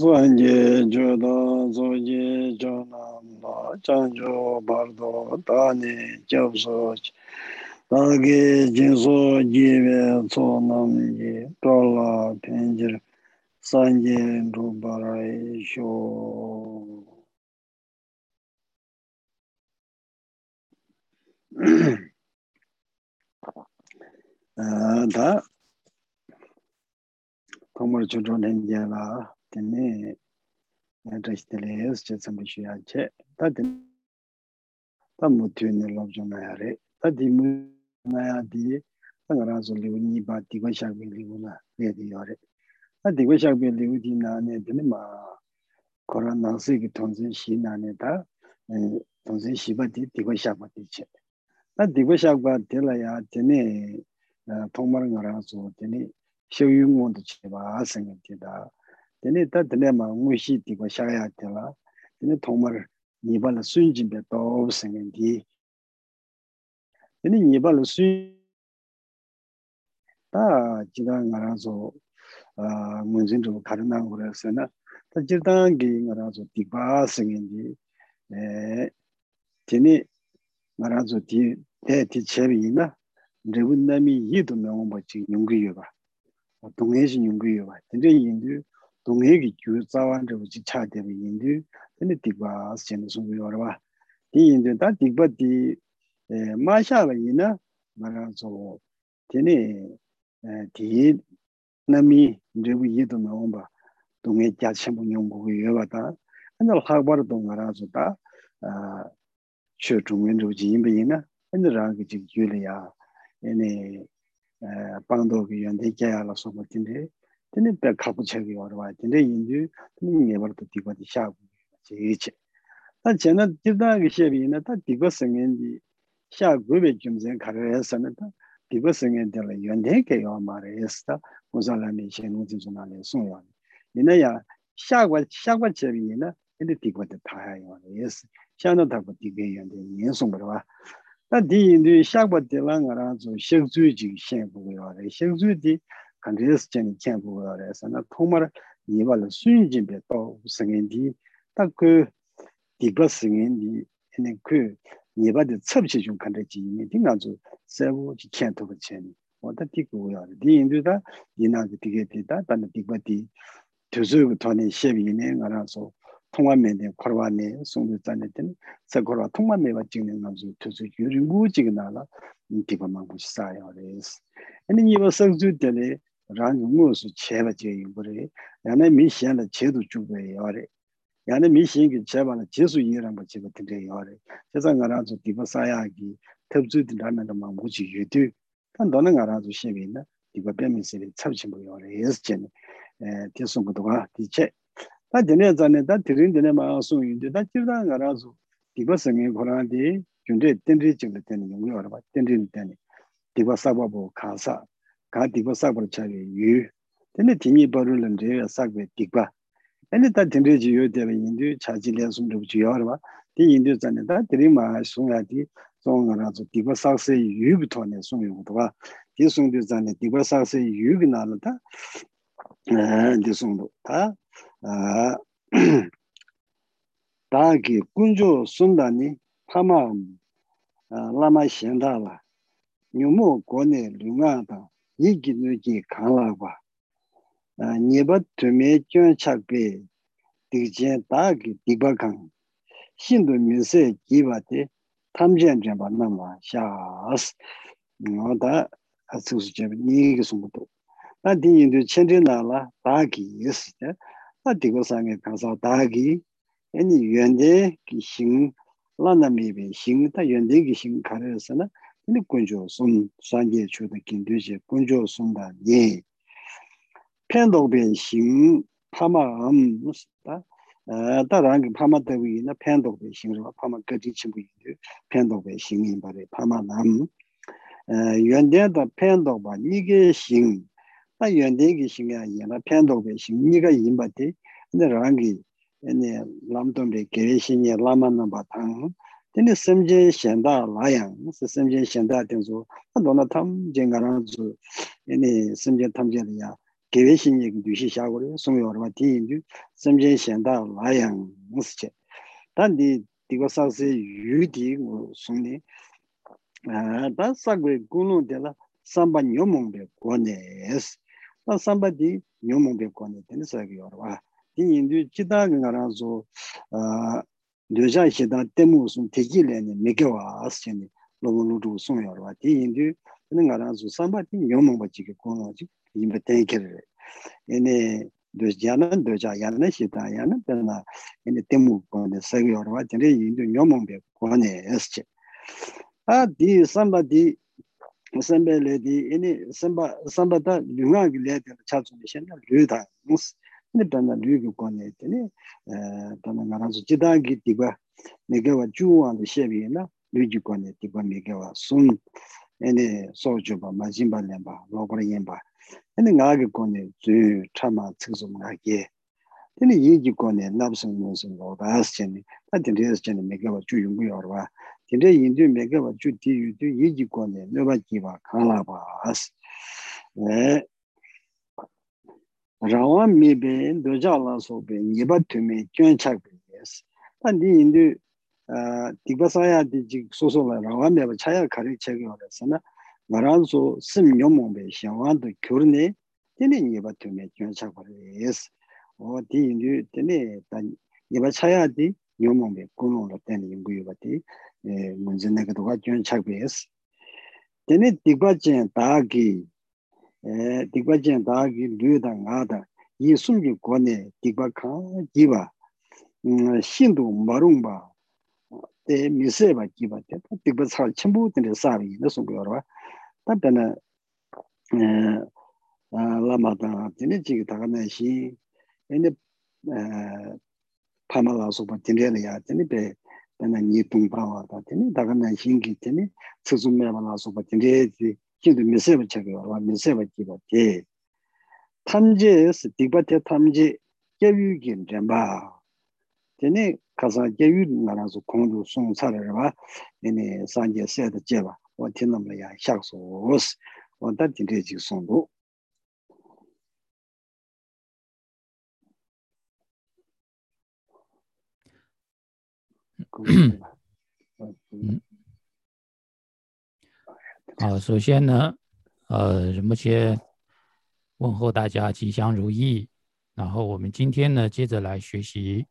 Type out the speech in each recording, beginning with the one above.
zhanje jodo zhoje jonambo chanjo bardo tani kyabso tagi jinso jive tsonamji tola penjir sanje rubarai sho 다 kōmōr chōchō lēngyā lā tēne yā rāshī tēlē yās chē tsāmbī shū yā chē tā tēne tā mū tū nē lōb chō nā yā rē tā tī mū nā yā tī tā ngā rā sō līw nī bā tī kwa shāk bē līw nā rē tī yā rē tā tī kwa shāk bē līw tī nā nē tēne mā kōrā nā sī kī tōngsēn shī nā nē tā tōngsēn shī bā tī tī kwa shāk bā tī chē tā tī kwa shāk bā tē lā yā tēne tōngmar ngā rā sō tēne xiao yu ngon tu che ba a san ti da. Tene ta tene ma ngu shi ti ko sha ya ti la. Tene thong mar ni ba la sun jin be to san ngen ti tene ni ba la sun ta ji da nga ra zo a mun jin ro ka na go ra sa na. Ta ji da gi nga ra zo ti ba san ngen ti e tene nga ra zo ti te ti che bi na. ཁས ཁས ཁས ཁས ཁས ཁས ཁས ཁས ཁས ཁས ཁས 동해 신 연구요 봐. 근데 인도 동해기 주 자완저 지 차대로 인도 근데 디바 신의 소리요 봐. 이 인도 다 디바디 에 마샤바이나 말아서 되네 에 나미 이제 위에도 나온 봐. 동해 자체모 연구요 봐다. 근데 학바로 동아라서다 아 최종면도 지인배이나 근데 라기 지 줄이야. 얘네 pāṅdō kī yuñ tē kēyā lā sōpa tīndē, tīndē pē kāpu chē kī wā rwa, tīndē yuñ tū, tīndē ngē bār tō tīkwa tī shā gu chē kī chē. Tā chē na tīrdā kī shē bī na, tā tīkwa sēngiñ tī shā gu bē kyum zēn kā rā yā sā na, tā tīkwa sēngiñ tē lā yuñ tē kē yuwa mā rā yā sā tā, mō sā lā mē shē nō tī sō nā lē sōng yuwa. Yī na yā, shā gu chē bī na, tīndē tīkwa tē tā yā yuwa rā yā sā, shā na tā ku tīkwa yuñ tē yuñ sōng bā rwa. Tā dī yīndū shākpa tīlā ngā rā dzū shēk dzū jīg shēng būg yā rē, shēk dzū dī kāndrēs chēng chēng būg yā rē, sā nā tōng mā rā yīwā lā sūyīn jīng bē tō sēngiñ dī, tā kū dīgbā sēngiñ dī, nē kū yīwā dī tsab chē chūng kāndrē jī yīmī, dī ngā dzū sē wū jī chēng tō kā chēng, wā tā dī kū yā rē, dī yīndū tā yī nā dī dī kē dī tā, tā nā dīgbā dī tū sū kū tō nē shē bī yī nē ngā rā dzū 통화 매네 코로나네 송도 잔네든 서코로 통화 매와 찍는 남주 투수 유리고 찍나라 인기만 보시 사요 레스 아니 이거 성주 때네 ran ngu su cheba je yin bu re yana mi xian de che du ju be yo re yana mi xian ge cheba na je su yin ran ba je ge de de yo re je sa nga ra zu di ba sa ya gi te zu de ran na ma mu ji yu du tan do na nga ra zu xie 다 되네 자네 다 드린 되네 마수 인데 다 지르다 가라서 디바 생에 고라디 준데 텐리 지르 되는 용이 얼어 봐. 텐리 되네 디바 사바보 가사. 가 디바 사바로 차리 유. 근데 디니 버르는데 사베 디바. 근데 다 텐리 지요 되면 인도 차지려 숨도 지요 얼어 봐.디 인도 자네 다 드린 마수 야디 송가라서 디바 사세 유부터네 송용도가. 디 송도 자네 디바 사세 유비나는다. 에 디송도 다 기 군조 순단이 파마 라마 현다라 뉴모 고네 룽아다 이기 누기 강라바 니바 투메 쩐착베 디제 다기 디바강 신도 민세 기바데 탐전전 만나마 샤스 뭐다 아수스제 니기 숨도 나 디인도 천전나라 다기 있을 tā tīkwa sāngi kāsā dāgi āni yuandē kī xīng lāna mībī xīng tā yuandē kī xīng kārē sā na āni guñchō sōm sāngi chūda kīndu xī guñchō sōm dā yē pēndok bē xīng pāma ām tā tā rāngi pāma dāgu yī na pēndok bē xīng rā pāma gacī chīmbu yī pēndok bē xīng yī bā rē pāma nām yuandē tā pēndok bā nīgē xīng 아 연대기 신경 이나 편도게 신이가 임바데 근데 랑기 네 람돔데 게레신이 라만나 바탕. 근데 심제 셴다 라양. 심제 셴다 된소 너나 탐 젠가라즈 네 심제 탐제야. 게레신이 유시 샤고레 송요르마 디인주 심제 셴다 라양. 무스체 단디 디고사세 유디 송네 아다 사그레 군노데라 samba nyomongbe gwanes 난 삼바디 뇽몽베 거네. 되는 소리가 여러와. 이 인도 지다는 나라서 아 뇌자 시다 때문에 무슨 대기래니 메게와 아스니 로로로도 송여와. 이 인도 되는 나라서 삼바디 뇽몽바 지게 거나지 임베 대기래 얘네 뇌자는 뇌자 야는 시다 야는 되나 얘네 때문에 거네 소리가 여러와. 되는 인도 뇽몽베 거네 에스체. 아디 삼바디 sanbe le di ini sanba sanba da lunga gi le de cha zu ni shen lu da mus ni da na lu gi ko ne de ni da na na zu ji da gi di ba eh, me ge wa ju wa de she bi na lu ji ko ne di ba me ge wa sun. Ini so ju ba ma jin ba le ba lo ko yin ba. Ini nga gi ko ne zu cha ma ci zu ma ge. Ini yi gi ko ne na bu sun mu sun lo ba as chen ni da de de chen me ge wa ju yung gi yor wa. 근데 인도 메가 와주 디유도 얘기 거네. 너가 기봐 칼라바스 네. 라와 미베 도자라서 베 예바 투메 견착 베.스 단디 인도 아 디바사야 디지 소소라 라와 메바 차야 가리 책이 오래서나 말한소 심 요몽베 샹완도 교르네. 되네 예바 투메 견착 베스 어디 인도 되네 단 예바 차야디 요몽베 고노로 되는 인구여바디. 문제 내기도 가지고 착비했어. 되네 디바진 다기 에 디바진 다기 류다 나다. 이 숨기 권에 디바카 기바 신도 마롱바 에 미세바 기바 때 디바 살 첨부 때 사비 너 숨겨라 답변에 에 라마다. 되네 지기 다가네 시 얘네 에 파마라서 봐 되네 야. 되네 dāna nī tōng pāwa tā tēne, dāga nā xīngi tēne, tsūsū mē bā nā sōpa tēne, rē xīndu mē sēba chakā wā, mē sēba jība tē. 탐제 sī tīkpa tē tamjē gyāwī gīn rēmbā, tēne kāsā gyāwī ngā nā sō kōngdū sōng sā rē rā, tēne sāngyē sēda jēba, wā tēnam rā yā xāk sō wōs, wā tā tēne jīg sōng dō. Songdu 好，首先呢，呃，什么先问候大家吉祥如意。然后我们今天呢，接着来学习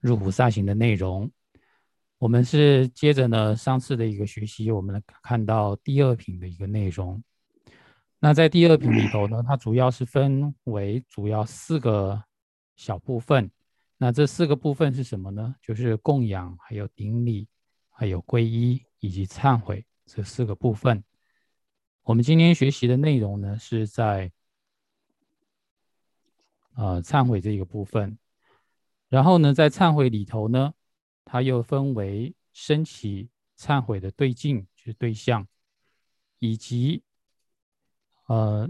入菩萨行的内容。我们是接着呢上次的一个学习，我们看到第二品的一个内容。那在第二品里头呢，它主要是分为主要四个小部分。那这四个部分是什么呢？就是供养，还有顶礼，还有皈依，以及忏悔。这四个部分，我们今天学习的内容呢，是在呃忏悔这一个部分。然后呢，在忏悔里头呢，它又分为升起忏悔的对境，就是对象，以及呃，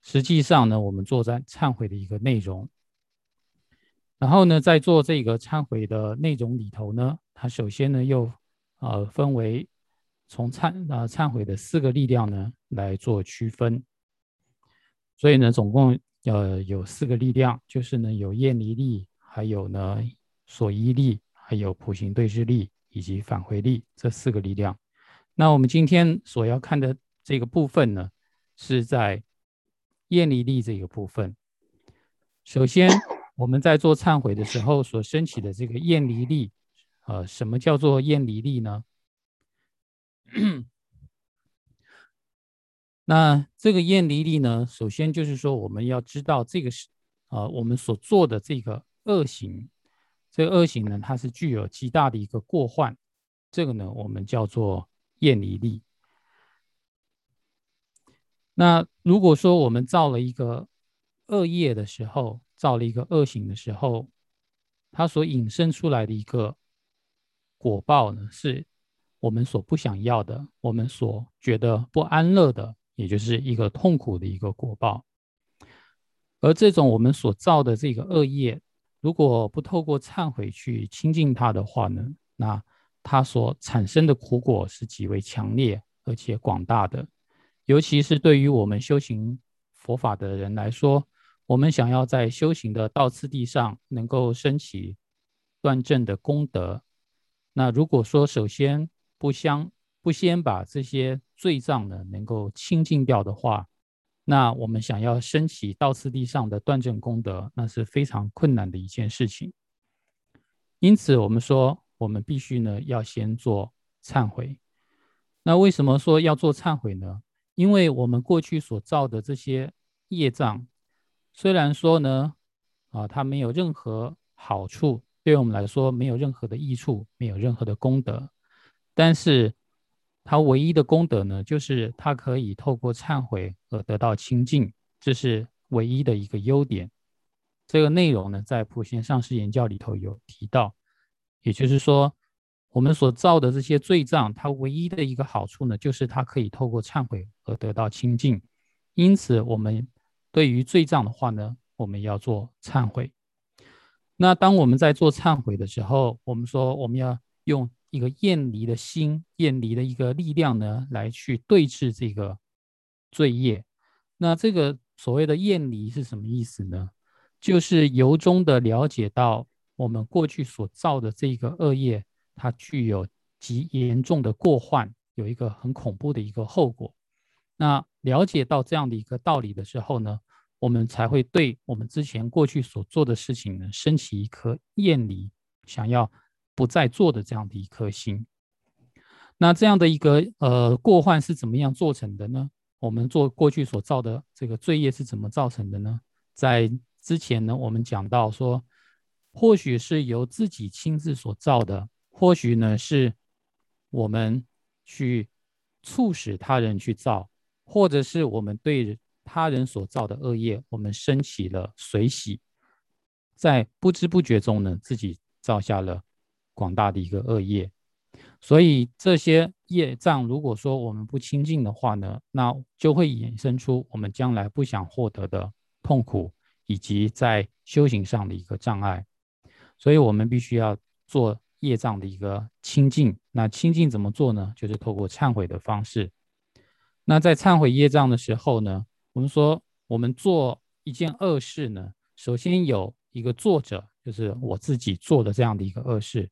实际上呢，我们做在忏悔的一个内容。然后呢，在做这个忏悔的内容里头呢，它首先呢又。呃，分为从忏啊忏悔的四个力量呢来做区分，所以呢，总共呃有四个力量，就是呢有厌离力，还有呢所依力，还有普行对治力以及返回力这四个力量。那我们今天所要看的这个部分呢，是在厌离力这个部分。首先，我们在做忏悔的时候所升起的这个厌离力。呃，什么叫做厌离力呢？那这个厌离力呢，首先就是说，我们要知道这个是呃，我们所做的这个恶行，这恶行呢，它是具有极大的一个过患，这个呢，我们叫做厌离力。那如果说我们造了一个恶业的时候，造了一个恶行的时候，它所引申出来的一个。果报呢，是我们所不想要的，我们所觉得不安乐的，也就是一个痛苦的一个果报。而这种我们所造的这个恶业，如果不透过忏悔去清净它的话呢，那它所产生的苦果是极为强烈而且广大的。尤其是对于我们修行佛法的人来说，我们想要在修行的道次第上能够升起断正的功德，那如果说首先不相不先把这些罪障呢能够清净掉的话，那我们想要升起道次第上的断正功德，那是非常困难的一件事情。因此，我们说我们必须呢要先做忏悔。那为什么说要做忏悔呢？因为我们过去所造的这些业障，虽然说呢，啊，它没有任何好处，对我们来说没有任何的益处，没有任何的功德，但是它唯一的功德呢，就是它可以透过忏悔而得到清净，这是唯一的一个优点。这个内容呢，在普贤上师言教里头有提到，也就是说。我们所造的这些罪障，它唯一的一个好处呢，就是它可以透过忏悔而得到清净。因此，我们对于罪障的话呢，我们要做忏悔。那当我们在做忏悔的时候，我们说我们要用一个厌离的心、厌离的一个力量呢，来去对峙这个罪业。那这个所谓的厌离是什么意思呢？就是由衷的了解到我们过去所造的这个恶业。它具有极严重的过患，有一个很恐怖的一个后果。那了解到这样的一个道理的时候呢，我们才会对我们之前过去所做的事情呢，升起一颗厌离，想要不再做的这样的一颗心。那这样的一个呃过患是怎么样做成的呢？我们做过去所造的这个罪业是怎么造成的呢？在之前呢，我们讲到说，或许是由自己亲自所造的。或许呢，是我们去促使他人去造，或者是我们对他人所造的恶业，我们升起了随喜，在不知不觉中呢，自己造下了广大的一个恶业。所以这些业障，如果说我们不清净的话呢，那就会衍生出我们将来不想获得的痛苦，以及在修行上的一个障碍。所以我们必须要做。业障的一个清净，那清净怎么做呢？就是透过忏悔的方式。那在忏悔业障的时候呢，我们说我们做一件恶事呢，首先有一个作者，就是我自己做的这样的一个恶事，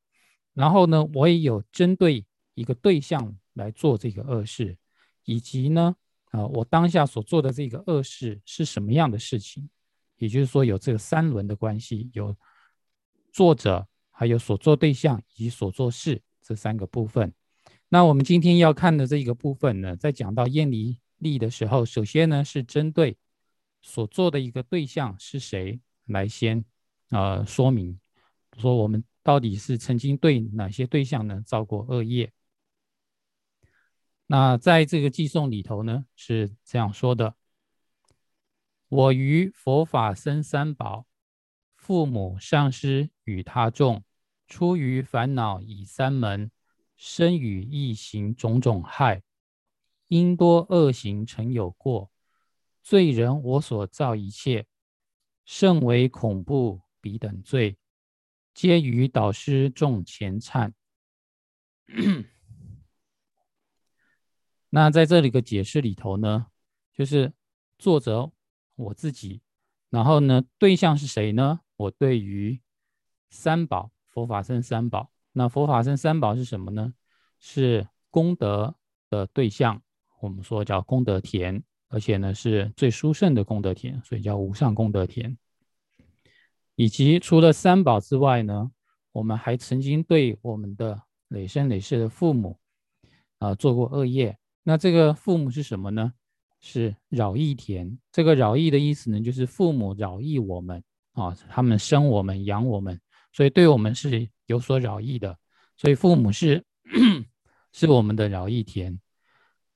然后呢，我也有针对一个对象来做这个恶事，以及呢，啊，我当下所做的这个恶事是什么样的事情？也就是说，有这个三轮的关系，有作者。还有所做对象以及所做事这三个部分。那我们今天要看的这一个部分呢，在讲到厌离力的时候，首先呢是针对所做的一个对象是谁来先呃说明，说我们到底是曾经对哪些对象呢造过恶业。那在这个寄颂里头呢是这样说的：我于佛法僧三宝，父母上师与他众。出于烦恼以三门，身与意行种种害，因多恶行曾有过，罪人我所造一切，甚为恐怖彼等罪，皆于导师众前忏。那在这里的解释里头呢，就是作者我自己，然后呢对象是谁呢？我对于三宝。佛法僧三宝，那佛法僧三宝是什么呢？是功德的对象，我们说叫功德田，而且呢是最殊胜的功德田，所以叫无上功德田。以及除了三宝之外呢，我们还曾经对我们的累生累世的父母啊做过恶业。那这个父母是什么呢？是扰益田。这个扰益的意思呢，就是父母扰益我们啊，他们生我们养我们。所以对我们是有所扰益的，所以父母是 是我们的扰益田。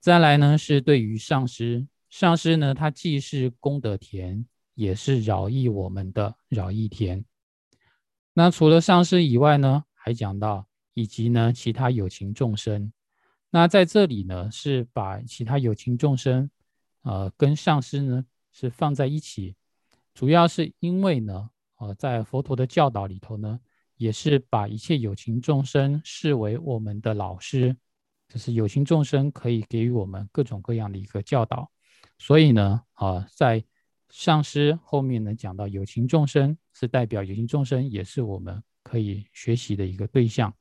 再来呢，是对于上师，上师呢，他既是功德田，也是扰益我们的扰益田。那除了上师以外呢，还讲到以及呢其他有情众生。那在这里呢，是把其他有情众生，呃，跟上师呢是放在一起，主要是因为呢。呃，在佛陀的教导里头呢，也是把一切有情众生视为我们的老师，就是有情众生可以给予我们各种各样的一个教导。所以呢，啊，在上师后面呢讲到有情众生是代表有情众生，也是我们可以学习的一个对象。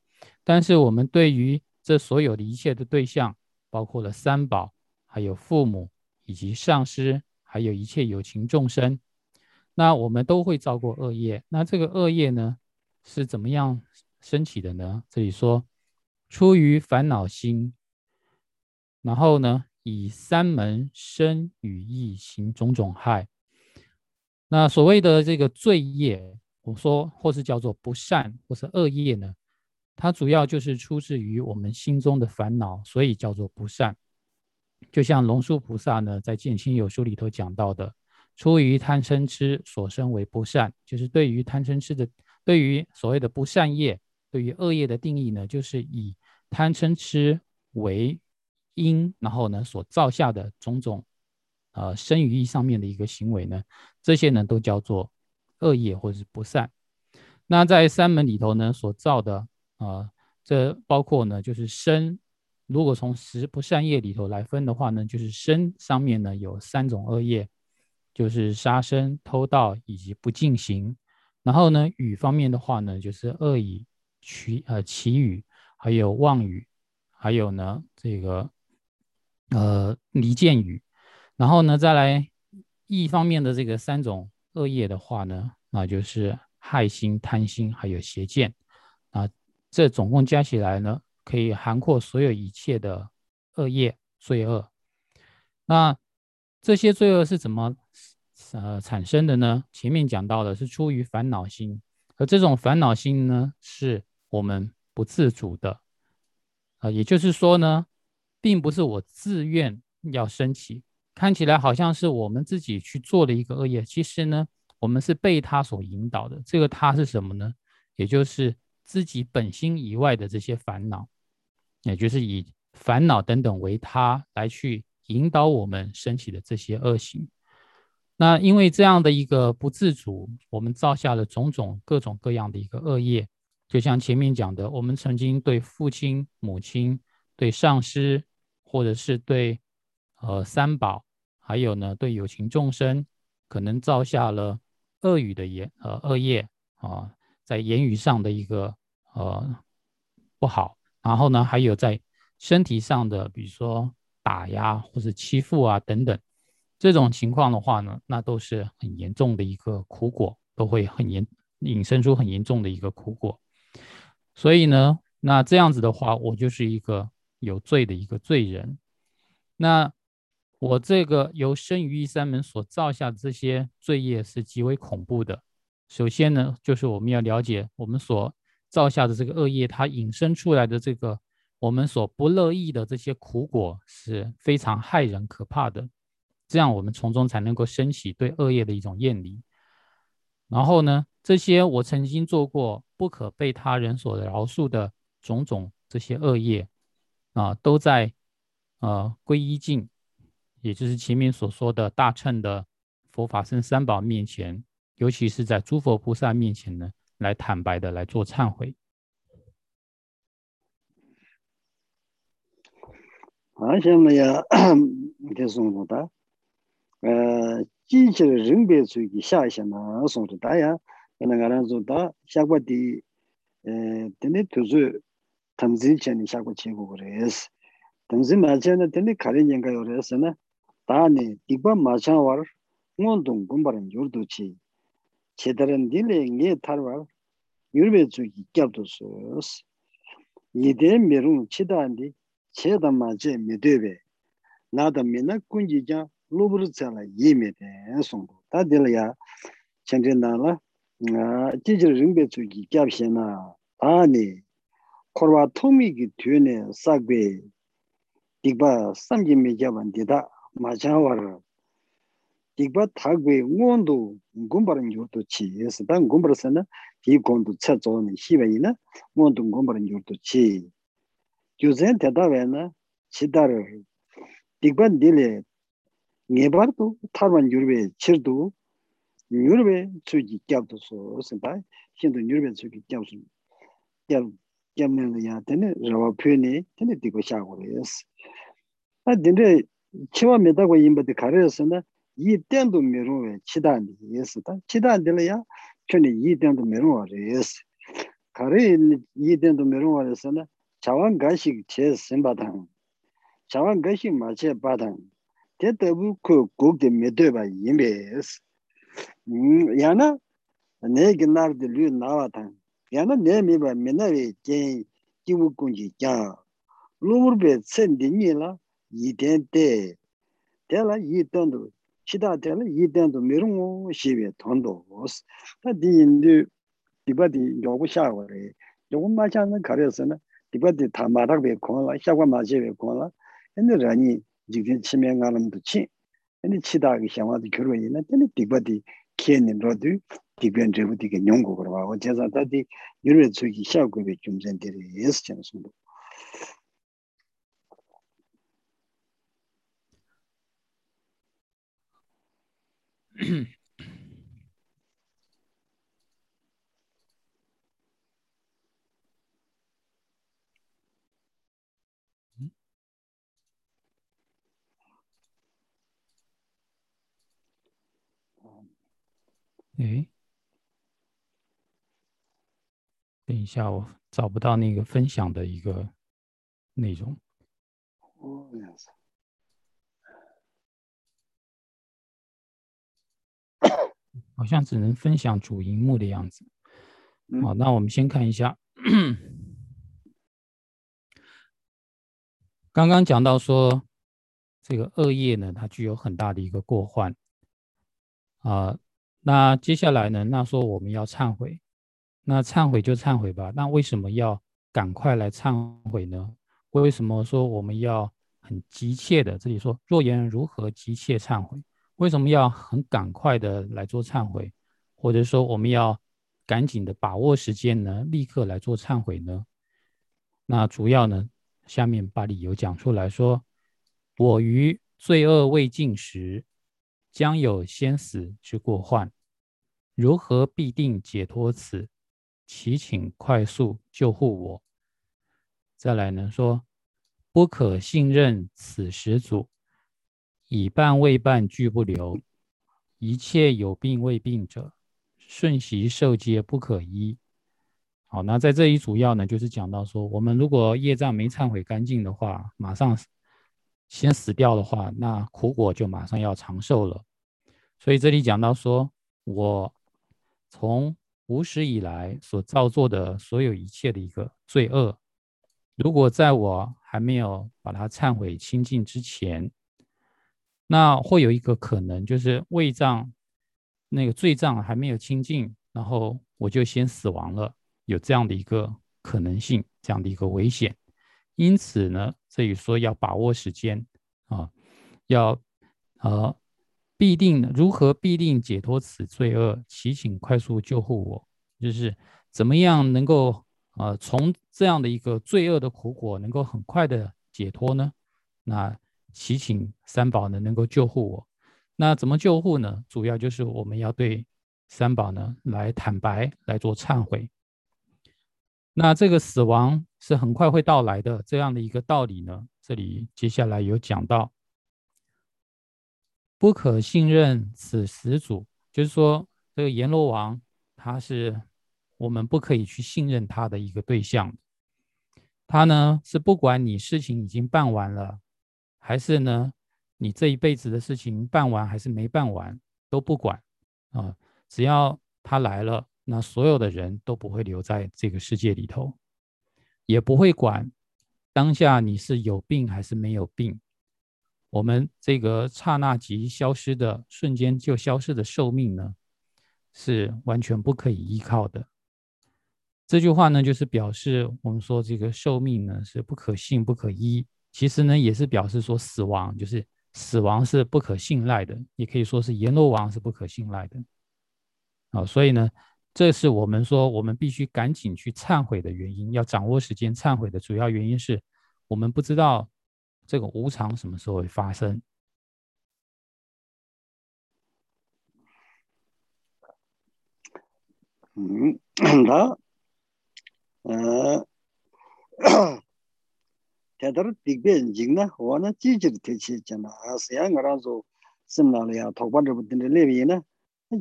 但是我们对于这所有的一切的对象，包括了三宝，还有父母，以及上师，还有一切有情众生，那我们都会造过恶业。那这个恶业呢，是怎么样升起的呢？这里说，出于烦恼心，然后呢，以三门身与意行种种害。那所谓的这个罪业，我说或是叫做不善或是恶业呢？它主要就是出自于我们心中的烦恼，所以叫做不善。就像龙树菩萨呢，在《见清有书》里头讲到的，出于贪嗔痴所生为不善，就是对于贪嗔痴的，对于所谓的不善业，对于恶业的定义呢，就是以贪嗔痴为因，然后呢所造下的种种，呃，生于意上面的一个行为呢，这些呢都叫做恶业或者是不善。那在三门里头呢，所造的。啊，这包括呢，就是身。如果从十不善业里头来分的话呢，就是身上面呢有三种恶业，就是杀生、偷盗以及不敬行。然后呢，语方面的话呢，就是恶语、奇呃奇语，还有妄语，还有呢这个呃离间语。然后呢，再来意方面的这个三种恶业的话呢，那就是害心、贪心，还有邪见。啊这总共加起来呢，可以涵括所有一切的恶业罪恶。那这些罪恶是怎么呃产生的呢？前面讲到的是出于烦恼心，而这种烦恼心呢，是我们不自主的。啊，也就是说呢，并不是我自愿要升起，看起来好像是我们自己去做的一个恶业，其实呢，我们是被他所引导的。这个他是什么呢？也就是。自己本心以外的这些烦恼，也就是以烦恼等等为他来去引导我们升起的这些恶行。那因为这样的一个不自主，我们造下了种种各种各样的一个恶业。就像前面讲的，我们曾经对父亲、母亲、对上师，或者是对呃三宝，还有呢对有情众生，可能造下了恶语的言呃恶业啊。在言语上的一个呃不好，然后呢，还有在身体上的，比如说打压或者欺负啊等等，这种情况的话呢，那都是很严重的一个苦果，都会很严引申出很严重的一个苦果。所以呢，那这样子的话，我就是一个有罪的一个罪人。那我这个由生于一三门所造下的这些罪业是极为恐怖的。首先呢，就是我们要了解我们所造下的这个恶业，它引申出来的这个我们所不乐意的这些苦果是非常害人可怕的。这样我们从中才能够升起对恶业的一种厌离。然后呢，这些我曾经做过不可被他人所饶恕的种种这些恶业啊，都在呃皈依境，也就是前面所说的大乘的佛法僧三宝面前。尤其是在诸佛菩萨面前呢，来坦白的来做忏悔。好，下面呀，给送出的，jinshi rinpe tsuki shaa isha naa songto daya yana nga ranzo da shaakwa di e, tene tuzu tamzin chani shaakwa chego kores tamzin macha na tene kari nyenga yores na daani dikwa macha war ngondong gombaran yordo chi. Chedaran dili nge tarwar yurbe tsuki gyabdo sos yide merung chidandi cheda macha medebe nada mena kunji jang lūpū tsāla yī mē tēn sōngbō. Tā tēla yā chāntēn tāla jīchir rīngbē tsū kī gyāb shē na tā nē korwā tōmī kī tū nē sāk bē dīkbā sām jī mē gyāban dīdā mā chāng wār dīkbā thāk bē ngōn tū ngōmbar ngōr tū chī yēs tā ngōmbar sā na dī gōn tū tsā tsō nē xī bā yī na ngōn tū ngōmbar ngōr tū chī gyū zhēn tētā wē na chī tā rā dīkbā dīlē ngebardu tarwan yurbe chirdu yurbe tsugi kyabdu so senpai hindu yurbe tsugi kyabsu kyab kyabnendu ya tene rawa pyoni tene diko shagore yes a dinde chiwa medagwa yimbadi karayasana yi tendu merungwe chidandi yes ta chidandila ya kyoni yi tendu merungwa re yes karayi yi tendu merungwa resana chawan gashik che senpa tang chawan gashik ma che pa tang kya tabu ku gugde medoba yimbes. Yana, ne ginar di lu nawa tang, yana ne miba minawe jen jiwu kunji kya. Lumurbe tsen di nyi la yi ten te, tela yi tendu, chida tela yi tendu mirungu shiwe tondo os. Ta di yindu, diba di yogu shawari, yogu ma shana karyasana, diba di tamarakbe kongla, shakwa ma shiwe kongla, rani 디니라 이덴데 데라 이던도 치다 데라 이덴도 메롱오 시베 돈도 다 디인데 디바디 요구 샤고레 요구 마찬가지 가려서는 디바디 다 마닥베 고라 샤과 마제베 고라 근데 라니 지금 치명하는 듯이 근데 치다기 샤와도 결혼이나 근데 디바디 키에는 로드 디변 제부디게 용국으로 와 어제서 다디 유르 주기 샤고베 좀 전들이 예스 전송도 哎，等一下，我找不到那个分享的一个内容。哦，这样子。好像只能分享主荧幕的样子。好，那我们先看一下。刚刚讲到说，这个恶业呢，它具有很大的一个过患。啊，那接下来呢，那说我们要忏悔，那忏悔就忏悔吧。那为什么要赶快来忏悔呢？为什么说我们要很急切的？这里说，若言如何急切忏悔？为什么要很赶快的来做忏悔，或者说我们要赶紧的把握时间呢？立刻来做忏悔呢？那主要呢，下面把理由讲出来说：我于罪恶未尽时，将有先死之过患，如何必定解脱此？祈请快速救护我。再来呢，说不可信任此始祖。以办未办俱不留，一切有病未病者，瞬息受戒不可依。好，那在这一主要呢，就是讲到说，我们如果业障没忏悔干净的话，马上先死掉的话，那苦果就马上要长寿了。所以这里讲到说，我从无始以来所造作的所有一切的一个罪恶，如果在我还没有把它忏悔清净之前，那会有一个可能，就是胃脏那个罪障还没有清净，然后我就先死亡了，有这样的一个可能性，这样的一个危险。因此呢，这里说要把握时间啊，要呃必定如何必定解脱此罪恶，祈请快速救护我，就是怎么样能够呃从这样的一个罪恶的苦果能够很快的解脱呢？那。祈请三宝呢能够救护我，那怎么救护呢？主要就是我们要对三宝呢来坦白，来做忏悔。那这个死亡是很快会到来的这样的一个道理呢，这里接下来有讲到，不可信任此始祖，就是说这个阎罗王他是我们不可以去信任他的一个对象，他呢是不管你事情已经办完了。还是呢？你这一辈子的事情办完还是没办完都不管啊！只要他来了，那所有的人都不会留在这个世界里头，也不会管当下你是有病还是没有病。我们这个刹那即消失的瞬间就消失的寿命呢，是完全不可以依靠的。这句话呢，就是表示我们说这个寿命呢是不可信、不可依。其实呢，也是表示说死亡就是死亡是不可信赖的，也可以说是阎罗王是不可信赖的。啊，所以呢，这是我们说我们必须赶紧去忏悔的原因，要掌握时间忏悔的主要原因是，我们不知道这个无常什么时候会发生。嗯，那，嗯，这都是特别人真呢，我呢积极的提起讲呢，啊是让我让说，什么了呀？头发都不停的那边呢。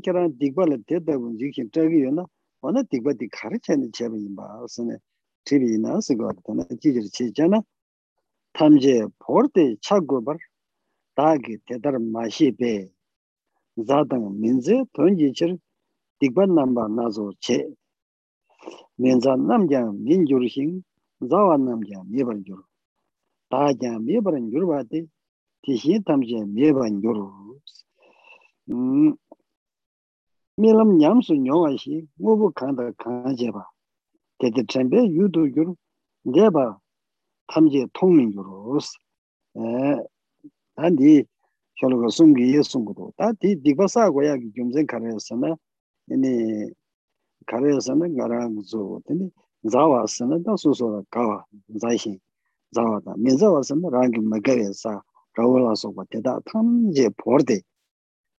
그런 빅발을 대다고 지금 저기요나 원나 빅바디 가르치는 제비 봐 선에 제비나 쓰고 있다나 지지를 치잖아 탐제 포르테 차고버 다기 대다로 마시베 자당 민제 돈지처 빅반 넘버 나zo 체 민자 남자 민주르싱 자와 남자 미반주르 다자 미바른 주르바데 티시 탐제 미반 주르 음 밀람 냠수 녀와시 뭐부 칸다 칸제바 데데 쳔베 유도 주르 데바 탐제 통민 주르스 에 안디 셜로가 숨기 예송고도 다디 디바사고야 좀zen 카레스나 ene karayasana ngarang zo tene zawasana da susora kawa zaishin zawada menzawasana rangi magawe sa rawala soba teda tamje porde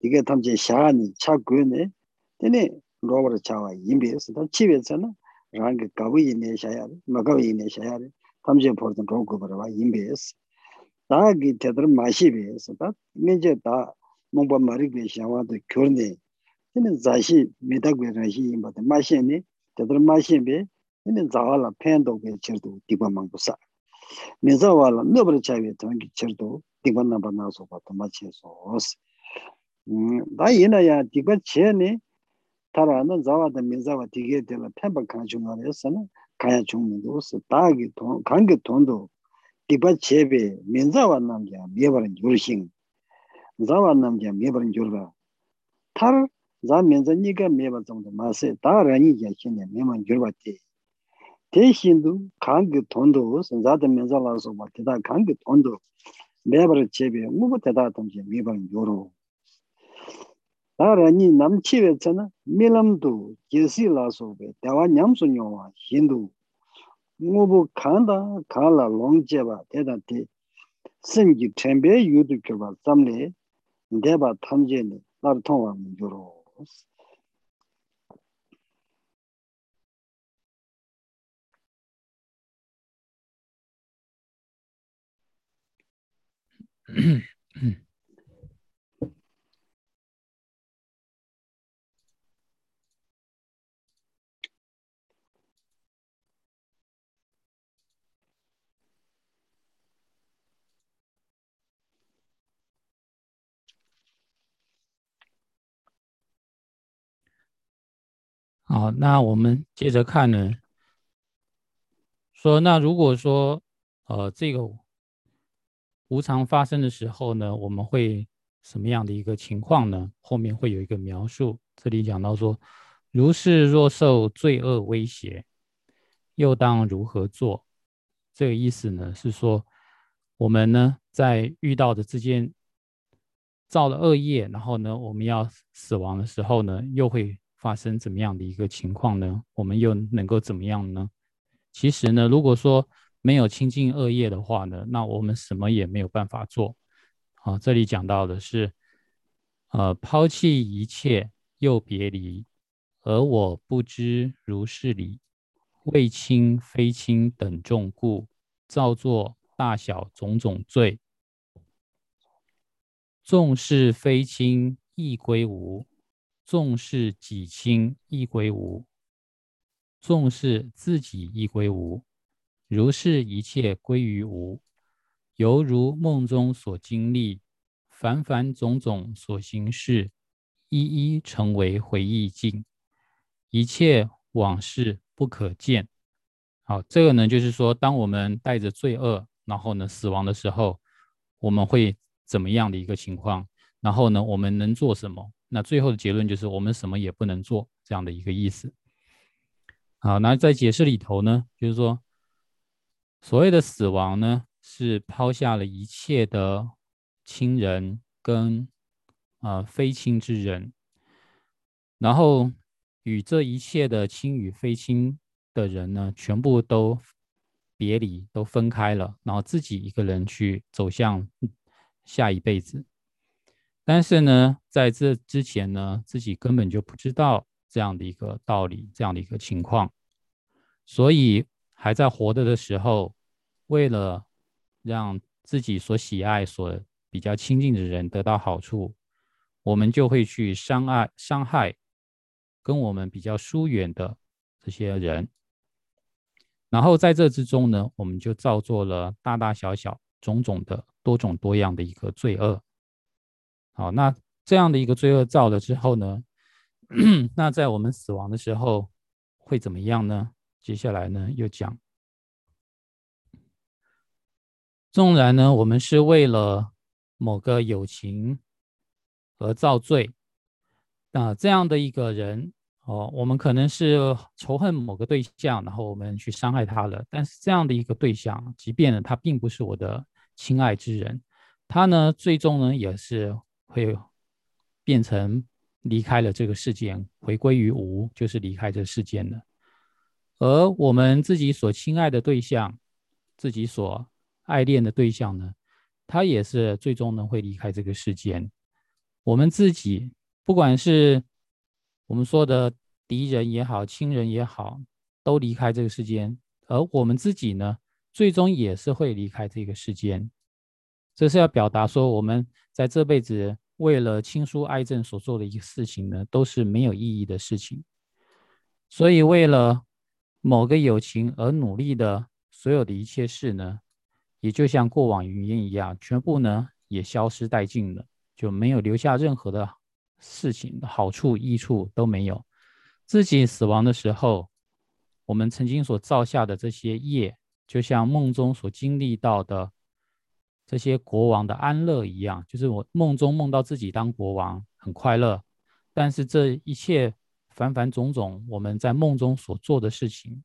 dige tamje shaani cha guyone tene rawara chawa yinbe sada chiwe sana rangi kawu yine shayari magawe yine shayari tamje porde rogo barwa yinbe 다기 테드르 마시베 sada ngeje da mongba marigwe shawado kyorne tene zashi medagwe rashi inba de mashene, tadar mashenbe, tene 타라는 자와다 민자와 디게 되라 템바 가중하래서는 가야 죽는 도스 다기 돈 관계 돈도 디바 제베 민자와 남자 미버는 줄싱 자와 남자 미버는 줄바 탈 자면자 니가 미버 정도 마세. 다라니 야신네 미만 줄바티. 대신도 관계 돈도 자다 민자라서 뭐 대다 관계 돈도 미버 제베 무부 대다 동지 미버 요로 다 라니 남치베잖아. 밀람도 제시라소베 대와 냠소녀와 힌두. 뭐보 간다 갈라 롱제바 대다티. 신기 템베 유두교바 잠네 데바 탐제네 나르통와 민조로. Mm-hmm. 好，那我们接着看呢。说，那如果说，呃，这个无常发生的时候呢，我们会什么样的一个情况呢？后面会有一个描述。这里讲到说，如是若受罪恶威胁，又当如何做？这个意思呢，是说我们呢，在遇到的这件造了恶业，然后呢，我们要死亡的时候呢，又会。发生怎么样的一个情况呢？我们又能够怎么样呢？其实呢，如果说没有清净恶业的话呢，那我们什么也没有办法做。啊，这里讲到的是，呃，抛弃一切又别离，而我不知如是理，为亲非亲等众故，造作大小种种罪，众是非亲亦归无。纵是己亲亦归无，纵是自己亦归无，如是一切归于无，犹如梦中所经历，凡凡种种所行事，一一成为回忆境，一切往事不可见。好，这个呢，就是说，当我们带着罪恶，然后呢，死亡的时候，我们会怎么样的一个情况？然后呢，我们能做什么？那最后的结论就是我们什么也不能做这样的一个意思。好，那在解释里头呢，就是说，所谓的死亡呢，是抛下了一切的亲人跟啊非亲之人，然后与这一切的亲与非亲的人呢，全部都别离，都分开了，然后自己一个人去走向下一辈子。但是呢，在这之前呢，自己根本就不知道这样的一个道理，这样的一个情况。所以还在活着的时候，为了让自己所喜爱、所比较亲近的人得到好处，我们就会去伤害、伤害跟我们比较疏远的这些人。然后在这之中呢，我们就造作了大大小小、种种的多种多样的一个罪恶。好，那这样的一个罪恶造了之后呢，那在我们死亡的时候会怎么样呢？接下来呢，又讲，纵然呢，我们是为了某个友情而造罪，那这样的一个人。哦，我们可能是仇恨某个对象，然后我们去伤害他了。但是这样的一个对象，即便呢他并不是我的亲爱之人，他呢最终呢也是会变成离开了这个世间，回归于无，就是离开这世间了。而我们自己所亲爱的对象，自己所爱恋的对象呢，他也是最终呢会离开这个世间。我们自己不管是。我们说的敌人也好，亲人也好，都离开这个世间，而我们自己呢，最终也是会离开这个世间。这是要表达说，我们在这辈子为了亲疏爱憎所做的一个事情呢，都是没有意义的事情。所以，为了某个友情而努力的所有的一切事呢，也就像过往云烟一样，全部呢也消失殆尽了，就没有留下任何的。事情好处、益处都没有。自己死亡的时候，我们曾经所造下的这些业，就像梦中所经历到的这些国王的安乐一样，就是我梦中梦到自己当国王，很快乐。但是这一切凡凡种种，我们在梦中所做的事情，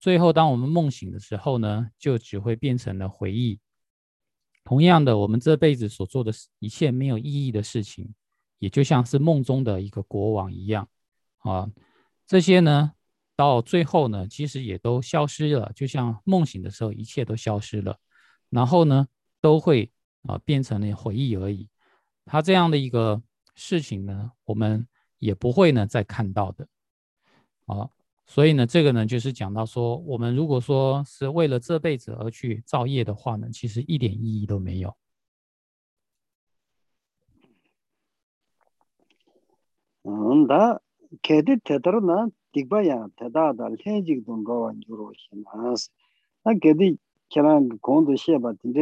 最后当我们梦醒的时候呢，就只会变成了回忆。同样的，我们这辈子所做的一切没有意义的事情。也就像是梦中的一个国王一样，啊，这些呢，到最后呢，其实也都消失了，就像梦醒的时候，一切都消失了，然后呢，都会啊变成了回忆而已。他这样的一个事情呢我们也不会呢再看到的。啊所以呢这个呢就是讲到说我们如果说是为了这辈子而去造业的话呢其实一点意义都没有。嗯那肯定太大的了太大的了太激动高温就是我心疼死那肯定千万工作室吧今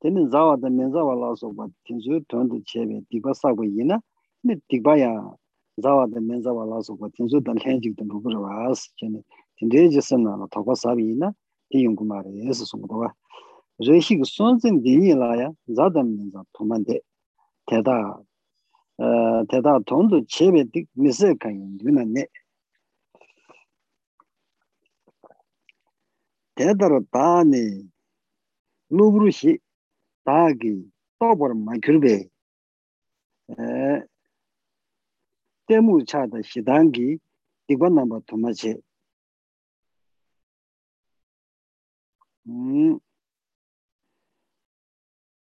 teni zawa da menzawa la soba tenzu tondu chebe dikba sakwa yina teni dikba ya zawa da menzawa la soba tenzu dan lenjik dan rukura waas chene tenze jisim na tokwa sabi yina ti yungu mara yesu sungdowa reshik sonzen dini la ya zada menza tomande teda eh, teda tondu chebe dik mise kanyin yuna ne. Teda ra tani lubru shi 구마레 예스 송도와 제시그 손진 디니라야 자다 면자 도만데 테다 teta tondu chebe dik mise kanyin yuna ne. Tetaro taani lubru shi taagi tobar makirbe temu chada shidangi dikwa namba tumache.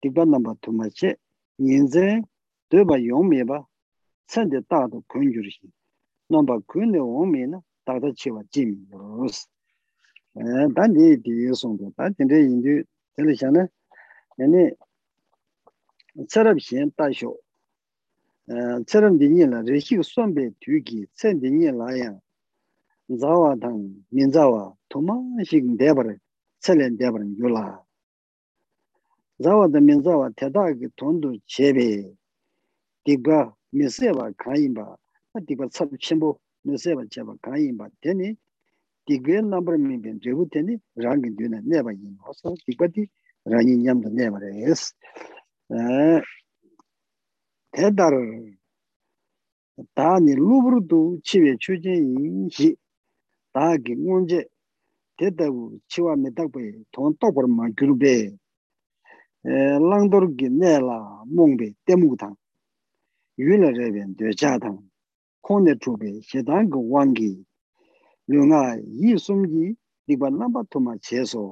Dikwa namba tumache, nyenze dōba yōng mē bā tsānde tātō kuñ gyur shī nōmbā kuñ dē wōng mē na tātō chīwa jīm yōs dā nē dī yō sōng dō dā dīndē yīn dū yani tsarab xian ta xio tsarab dinyi la rexik sonbe tuigi tsen dinyi la yang zawa tang minzawa toma xik debar tselen debar yula. Zawa da minzawa teta ki tondu chebe. Dikba miseba kanyinba dikba tsarab chenpo miseba cheba kanyinba teni dikwe nambar minbin rebu teni rangin dune neba yin hosa dikba di rāñi ñamda ñayama rēs. Tēdār tāni lūpuru tu chīwe chūjīn yīnshī tāki ngōngjē tēdāgu chīwā mē tākpa yī tōng tōkpar mā gyūrbē lāngdōr gī nēlā mōngbē tēmū tāng yūla rēbēn dēchā tāng kōne chūbē shetāng gā wāngi lūngā yī sumgi dikwa nāmba tūma chēsō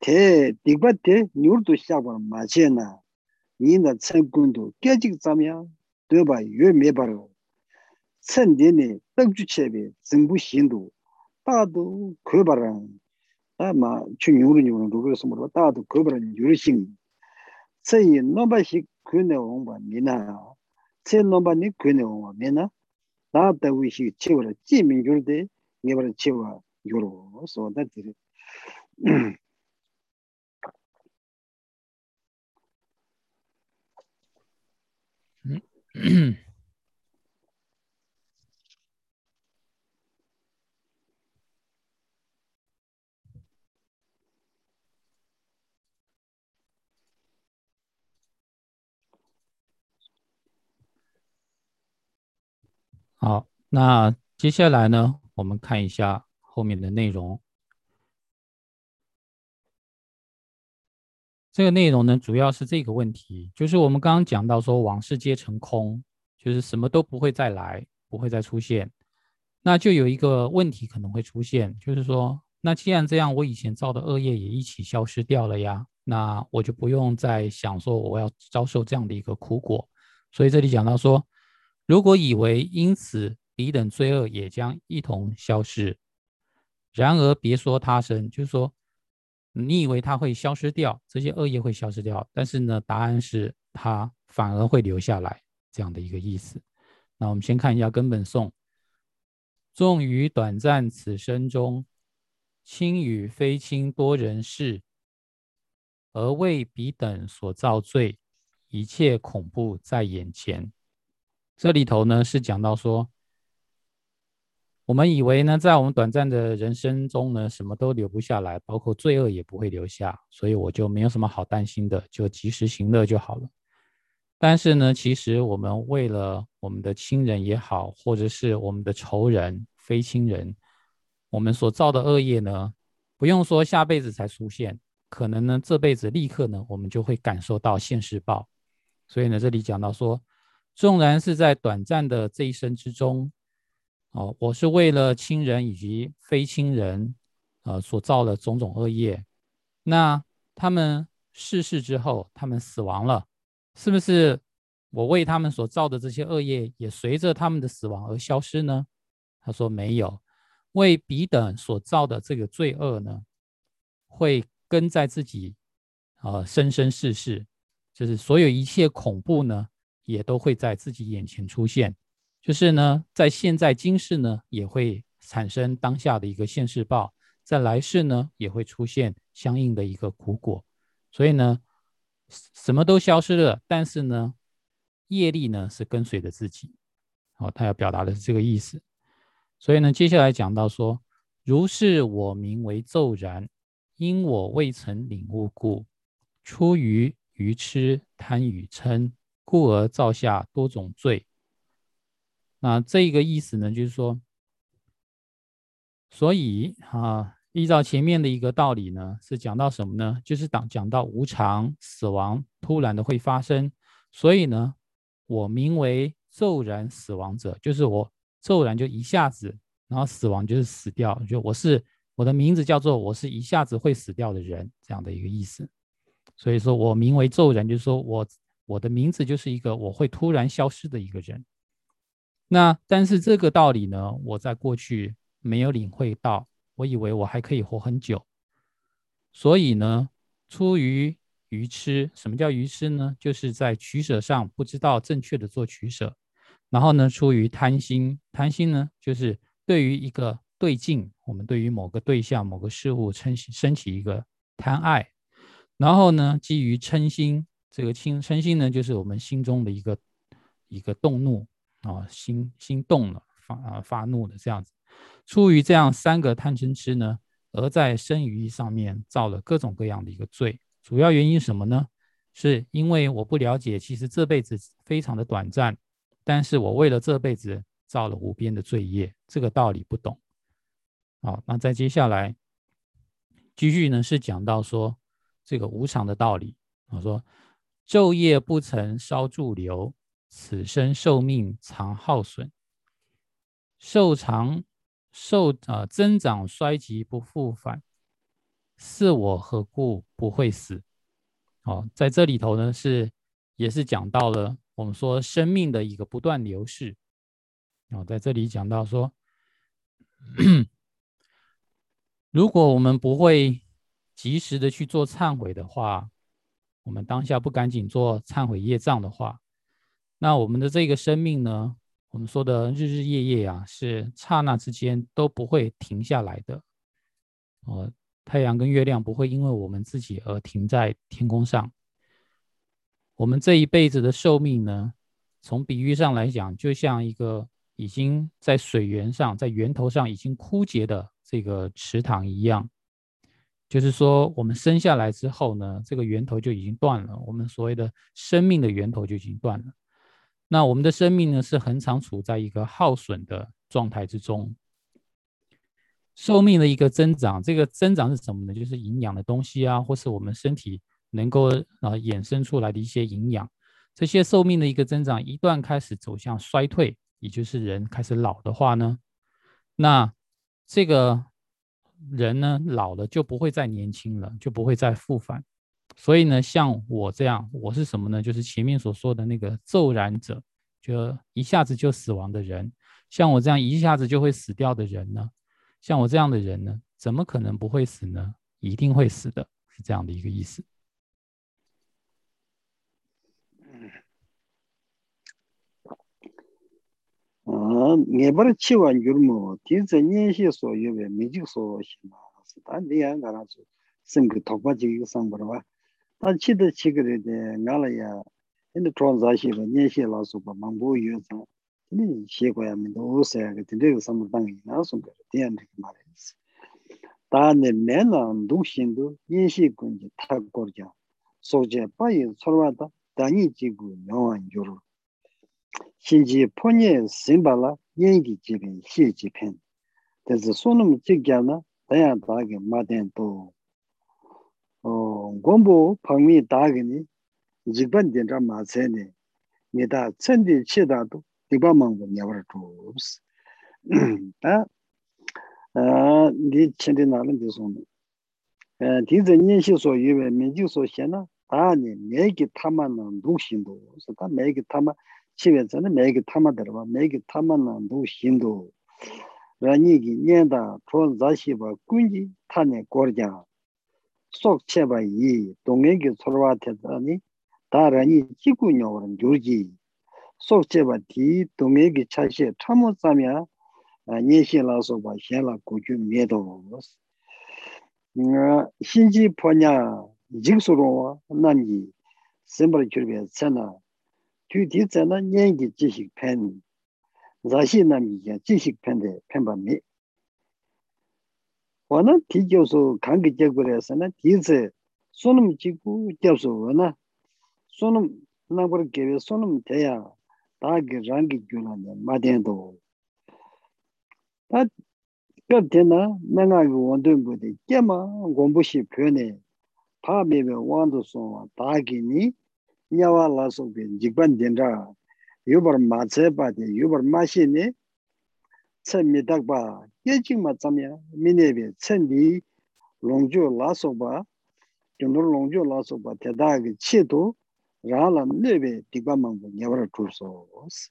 대 디바 대 뉴르도 시작을 맞이나 니나 천군도 깨직 잠이야 되봐 요 메바로 천년에 떡주체비 정부 신도 다도 그바랑 아마 중요한 요런 그거서 뭐 다도 그바랑 유르신 세이 넘바식 그네 온바 미나 세 넘바니 그네 온바 미나 다다 위시 치워라 지민줄데 네버 치워 요로 소다 好，那接下来呢，我们看一下后面的内容。这个内容呢，主要是这个问题，就是我们刚刚讲到说，往事皆成空，就是什么都不会再来，不会再出现。那就有一个问题可能会出现，就是说，那既然这样，我以前造的恶业也一起消失掉了呀，那我就不用再想说我要遭受这样的一个苦果。所以这里讲到说，如果以为因此彼等罪恶也将一同消失，然而别说他生，就是说。你以为它会消失掉，这些恶业会消失掉，但是呢，答案是它反而会留下来，这样的一个意思。那我们先看一下根本颂：纵于短暂此生中，亲与非亲多人事，而为彼等所造罪，一切恐怖在眼前。这里头呢是讲到说。我们以为呢，在我们短暂的人生中呢，什么都留不下来，包括罪恶也不会留下，所以我就没有什么好担心的，就及时行乐就好了。但是呢，其实我们为了我们的亲人也好，或者是我们的仇人、非亲人，我们所造的恶业呢，不用说下辈子才出现，可能呢这辈子立刻呢，我们就会感受到现世报。所以呢，这里讲到说，纵然是在短暂的这一生之中。哦，我是为了亲人以及非亲人，呃，所造的种种恶业。那他们逝世之后，他们死亡了，是不是我为他们所造的这些恶业也随着他们的死亡而消失呢？他说没有，为彼等所造的这个罪恶呢，会跟在自己，呃，生生世世，就是所有一切恐怖呢，也都会在自己眼前出现。就是呢，在现在今世呢，也会产生当下的一个现世报；在来世呢，也会出现相应的一个苦果。所以呢，什么都消失了，但是呢，业力呢是跟随着自己。好，他要表达的是这个意思。所以呢，接下来讲到说，如是我名为骤然，因我未曾领悟故，出于愚痴贪与嗔，故而造下多种罪。那这个意思呢，就是说，所以啊，依照前面的一个道理呢，是讲到什么呢？就是讲讲到无常、死亡突然的会发生，所以呢，我名为骤然死亡者，就是我骤然就一下子，然后死亡就是死掉，就我是我的名字叫做我是一下子会死掉的人这样的一个意思。所以说我名为骤然，就是说我我的名字就是一个我会突然消失的一个人。那但是这个道理呢，我在过去没有领会到，我以为我还可以活很久，所以呢，出于愚痴。什么叫愚痴呢？就是在取舍上不知道正确的做取舍，然后呢，出于贪心。贪心呢，就是对于一个对境，我们对于某个对象、某个事物称升起一个贪爱，然后呢，基于嗔心，这个嗔嗔心呢，就是我们心中的一个一个动怒。啊，心心动了，发啊发怒的这样子，出于这样三个贪嗔痴呢，而在生与义上面造了各种各样的一个罪。主要原因什么呢？是因为我不了解，其实这辈子非常的短暂，但是我为了这辈子造了无边的罪业，这个道理不懂。好，那再接下来继续呢，是讲到说这个无常的道理。我说昼夜不曾稍驻留。此生寿命常耗损，寿长寿啊增长衰极不复返，是我何故不会死？哦，在这里头呢是也是讲到了我们说生命的一个不断流逝。哦，在这里讲到说，如果我们不会及时的去做忏悔的话，我们当下不赶紧做忏悔业障的话，那我们的这个生命呢，我们说的日日夜夜啊，是刹那之间都不会停下来的。哦，太阳跟月亮不会因为我们自己而停在天空上。我们这一辈子的寿命呢，从比喻上来讲，就像一个已经在水源上、在源头上已经枯竭的这个池塘一样。就是说，我们生下来之后呢，这个源头就已经断了，我们所谓的生命的源头就已经断了。那我们的生命呢，是很常处在一个耗损的状态之中。寿命的一个增长，这个增长是什么呢？就是营养的东西啊，或是我们身体能够啊衍生出来的一些营养。这些寿命的一个增长，一旦开始走向衰退，也就是人开始老的话呢，那这个人呢老了就不会再年轻了，就不会再复返。所以呢，像我这样，我是什么呢？就是前面所说的那个骤然者，就一下子就死亡的人。像我这样一下子就会死掉的人呢？像我这样的人呢，怎么可能不会死呢？一定会死的，是这样的一个意思。嗯啊，你把它七万句嘛，第一年些所有的没就说行嘛，是但你看俺那说，生个头发就有上不了吧？ 다 치도 치그레데 나라야 근데 트랜잭션이 년시 라서 봐 망보 유서 근데 시고야 민도 오세야 근데 그 삼당이 나서 그 대한테 말했어 다네 내가 두신도 년시 군지 타고자 소제 빠이 서로다 다니 지구 영원 요로. 신지 포니 심발라 얘기 집에 시집엔. 그래서 손음 찍잖아? 다야 다게 마덴도 gombo pangmi dagini jikban dendra ma tsene nida tsendi che dadu dikba mangbo nyawar dhubs ta di chendi nalan di sonu di zi nyenshi so yuwe minji so xena dani megi tama nan duk shindu ta megi tama chiwe tsene megi tama darwa megi tama nan duk shindu rani ki nyenda chon zashi ba kunji tane gorjaa 만은 누신도 그래서 매기 타마 집에 전에 매기 타마 들어봐 매기 타만은 누신도 라니기 년다 돈 자시바 군지 타네 거르자 속 채바 이 동행기 서로와 대다니 다라니 지구녀는 조지 sok cheba di dungme ki chashe chamo tsamya nye 와나 디교소 강기 제거래서나 디제 손음 지구 접소 와나 손음 나버 개베 손음 대야 다게 랑기 줄란데 마덴도 다 겁데나 내가 그 원든 부디 깨마 공부시 표현에 파베베 원도소 다기니 냐와라소 벤 직반된다 유버 마체바데 유버 마시니 쳇미닥바 yechik ma tsamya minebe tsendi longjo la soba, gyunur longjo la soba tedagi che to rahala nebe dikba mangbo nyabara turso os.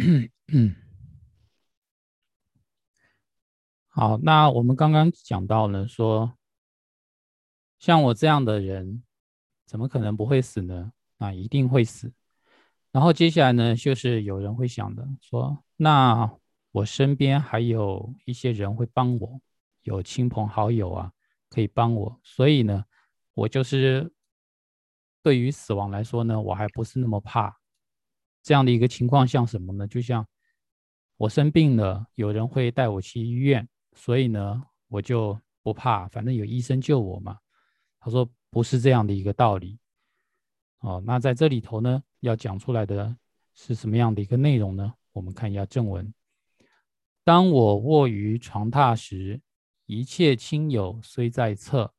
Mm-hmm. 好，那我们刚刚讲到了，说像我这样的人，怎么可能不会死呢？啊，一定会死。然后接下来呢，就是有人会想的，说那我身边还有一些人会帮我，有亲朋好友啊，可以帮我。所以呢，我就是对于死亡来说呢，我还不是那么怕。这样的一个情况像什么呢？就像我生病了，有人会带我去医院，所以呢，我就不怕，反正有医生救我嘛。他说不是这样的一个道理。哦，那在这里头呢，要讲出来的是什么样的一个内容呢？我们看一下正文。当我卧于床榻时，一切亲友虽在侧，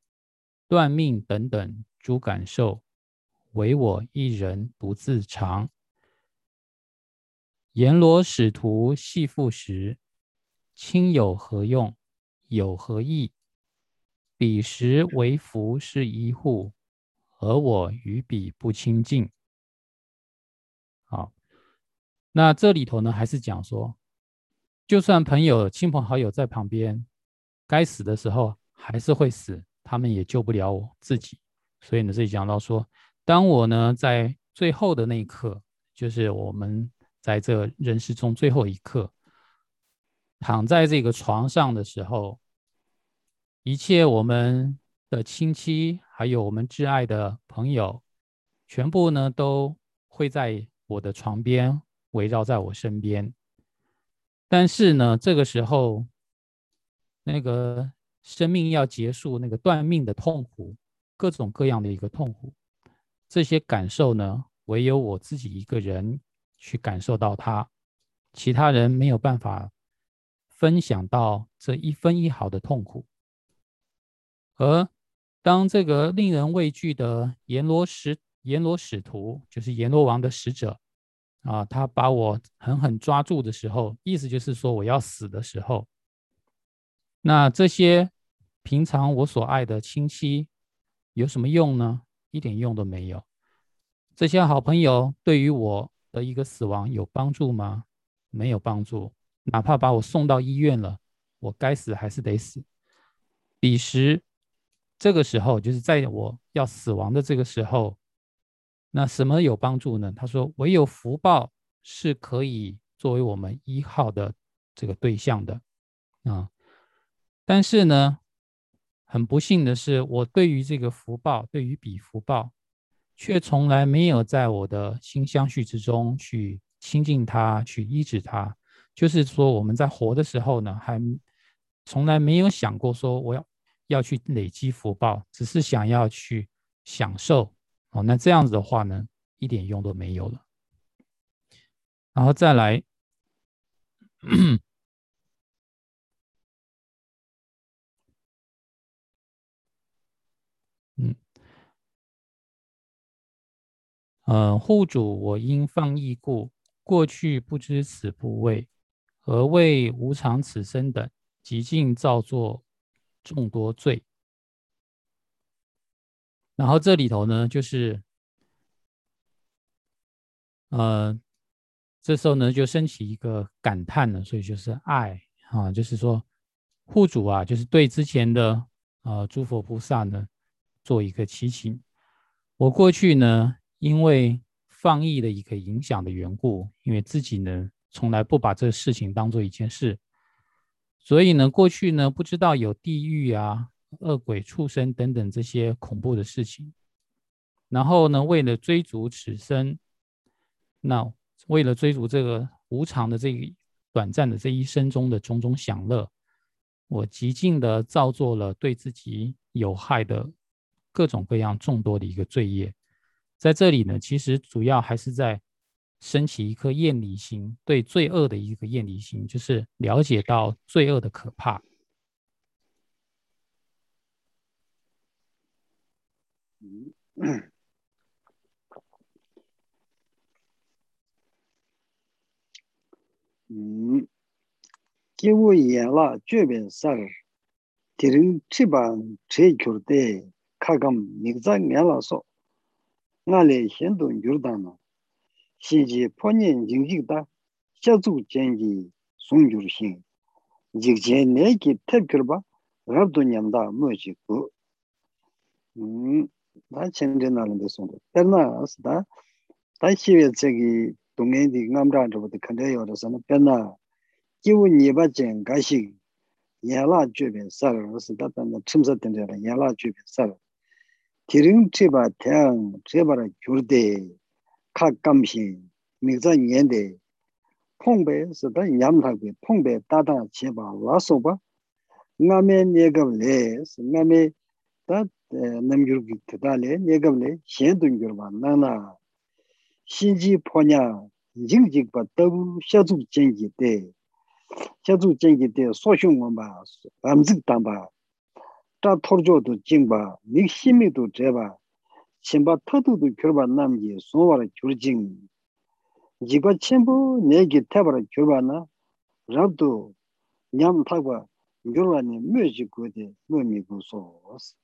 断命等等诸感受，唯我一人独自常。阎罗使徒系复时，亲有何用？有何益？彼时为福是一户，而我与彼不亲近。好，那这里头呢，还是讲说，就算朋友、亲朋好友在旁边，该死的时候还是会死，他们也救不了我自己。所以呢，这里讲到说，当我呢在最后的那一刻，就是我们。在这人世中最后一刻，躺在这个床上的时候，一切我们的亲戚，还有我们挚爱的朋友，全部呢都会在我的床边围绕在我身边。但是呢，这个时候，那个生命要结束，那个断命的痛苦，各种各样的一个痛苦，这些感受呢，唯有我自己一个人。去感受到它，其他人没有办法分享到这一分一毫的痛苦。而当这个令人畏惧的阎罗使阎罗使徒，就是阎罗王的使者啊，他把我狠狠抓住的时候，意思就是说我要死的时候，那这些平常我所爱的亲戚有什么用呢？一点用都没有。这些好朋友对于我。的一个死亡有帮助吗？没有帮助。哪怕把我送到医院了，我该死还是得死。彼时，这个时候就是在我要死亡的这个时候，那什么有帮助呢？他说，唯有福报是可以作为我们依靠的这个对象的啊。但是呢，很不幸的是，我对于这个福报，对于彼福报。却从来没有在我的心相续之中去亲近他，去医治他。就是说，我们在活的时候呢，还从来没有想过说我要要去累积福报，只是想要去享受。哦，那这样子的话呢，一点用都没有了。然后再来，嗯。呃，户主，我因放逸故，过去不知此部位，何为无常此生等，极尽造作众多罪。然后这里头呢，就是，呃，这时候呢就升起一个感叹了，所以就是爱啊，就是说户主啊，就是对之前的呃诸佛菩萨呢做一个祈请。我过去呢。因为放逸的一个影响的缘故，因为自己呢从来不把这事情当做一件事，所以呢过去呢不知道有地狱啊、恶鬼、畜生等等这些恐怖的事情。然后呢为了追逐此生，那为了追逐这个无常的这个短暂的这一生中的种种享乐，我极尽的造作了对自己有害的各种各样众多的一个罪业。在这里呢，其实主要还是在升起一颗厌离心，对罪恶的一个厌离心，就是了解到罪恶的可怕。嗯，嗯，给我演了这边事儿，敌人这帮追求的，看看你在演了说。 시지 포년 징직다 샤주 쟁기 송주르신 직제 내기 탭그르바 랍도냠다 뭐지고 음나 쳔데나는데 송도 페르나스다 다시에 저기 동해디 남라한테부터 근데 여러서는 페르나 기우 니바젠 가시 야라 주변 살로스 다단나 침사된데 야라 주변 살 기름 치바 태양 제바라 교르데 ka kamshin mikza nyende pongbe sada nyamlakbe pongbe tata cheba laso ba ngame nyegab le ngame ta namgyurgi tata le nyegab le shen dungyurba nana shinji ponya jingjigba tabu shazuk jengi te shazuk jengi te soshun gomba ramzik tamba ta torjo do jingba mik shimi do jeba chenpa tatudu kyurba namgi sonwara kyurjing. Jigba chenpo negi tabara kyurba na rabdu nyam takwa kyurba ni myoji kode myomi kusos.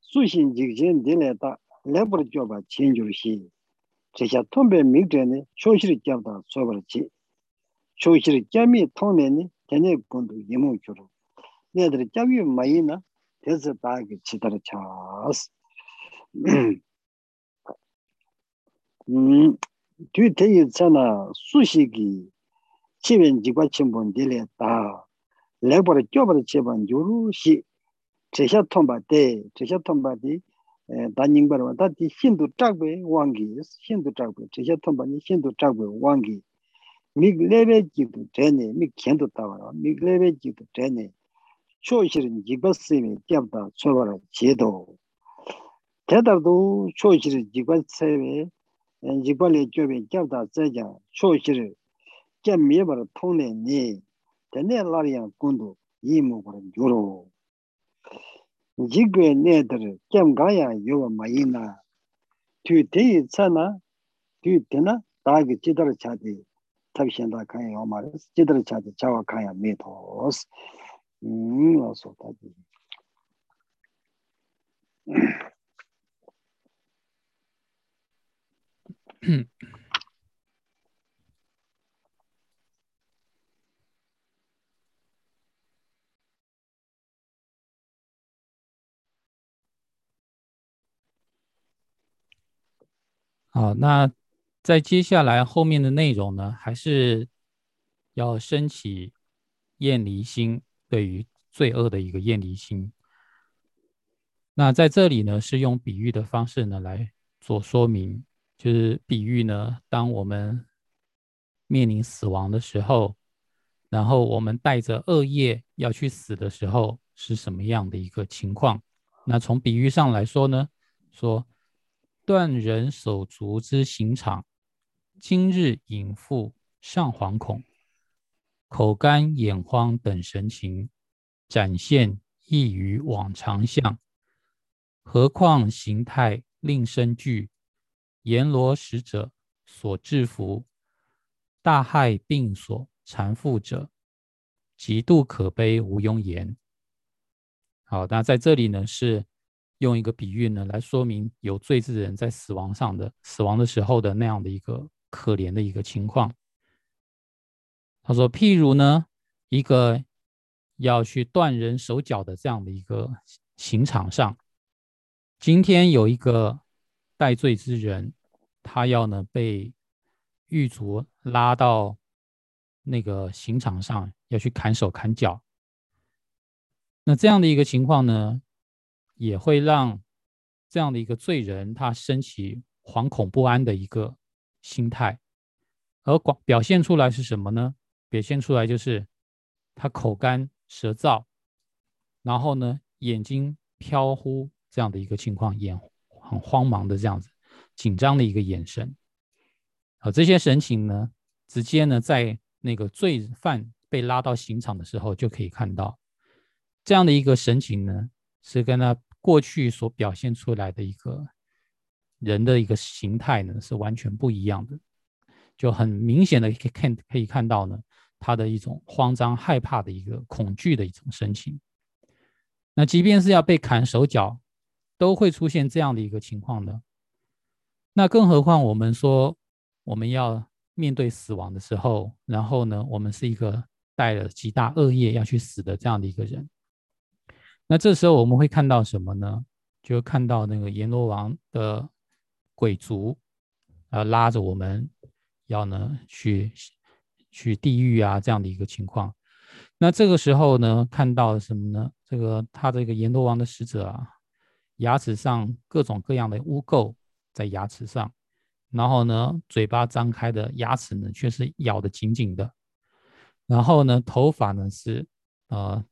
Sushin jigjen dele ta lebar kyoba chenjur shi. Chesha tombe mingde ne choshiri kyabda sobar chi. Choshiri kyami tongne ne tene kundu yimu kyuru. Nedar kyawi mayi na tezi chidar chas. tui teyi tsana sushi ki chiben jikwa chenpon dile ta lekpora kyobara cheban yoru shi tresha tomba te, tresha tomba di da nyingbarwa, da di hindu chakwe wangi, hindu chakwe, tresha tomba ni hindu chakwe wangi mik lewe jikdu tene, mik kendu tawarwa, mik lewe jikdu tene choishirin jikwa sime jabda chobara chedo 대다도 초시를 지관 세베 지관에 교베 잡다 세자 초시를 겸미버 통내니 전에 라리안 군도 이무고 요로. 지괴 내들 겸가야 요와 마이나. 뒤대 차나 뒤대나 다게 지더를 차디 탑신다 가야 요마레 지더를 차디 자와 가야 메토스. 음 어서 다지 嗯 好，那在接下来后面的内容呢，还是要升起厌离心，对于罪恶的一个厌离心。那在这里呢，是用比喻的方式呢来做说明。就是比喻呢，当我们面临死亡的时候，然后我们带着恶业要去死的时候，是什么样的一个情况？那从比喻上来说呢，说断人手足之刑场，今日隐复尚惶恐，口干眼慌等神情，展现异于往常相，何况形态令生惧。阎罗使者所制服，大害病所缠缚者，极度可悲，无庸言。好，那在这里呢，是用一个比喻呢，来说明有罪之人在死亡上的死亡的时候的那样的一个可怜的一个情况。他说，譬如呢，一个要去断人手脚的这样的一个刑场上，今天有一个。戴罪之人，他要呢被狱卒拉到那个刑场上，要去砍手砍脚。那这样的一个情况呢，也会让这样的一个罪人他升起惶恐不安的一个心态，而广表现出来是什么呢？表现出来就是他口干舌燥，然后呢眼睛飘忽这样的一个情况，眼。很慌忙的这样子，紧张的一个眼神，啊，这些神情呢，直接呢，在那个罪犯被拉到刑场的时候就可以看到，这样的一个神情呢，是跟他过去所表现出来的一个人的一个形态呢，是完全不一样的，就很明显的可以看可以看到呢，他的一种慌张害怕的一个恐惧的一种神情。那即便是要被砍手脚。都会出现这样的一个情况的，那更何况我们说我们要面对死亡的时候，然后呢，我们是一个带了极大恶业要去死的这样的一个人，那这时候我们会看到什么呢？就看到那个阎罗王的鬼卒啊拉着我们要呢去去地狱啊这样的一个情况，那这个时候呢看到什么呢？这个他这个阎罗王的使者啊。牙齿上各种各样的污垢在牙齿上，然后呢，嘴巴张开的牙齿呢却是咬得紧紧的，然后呢，头发呢是呃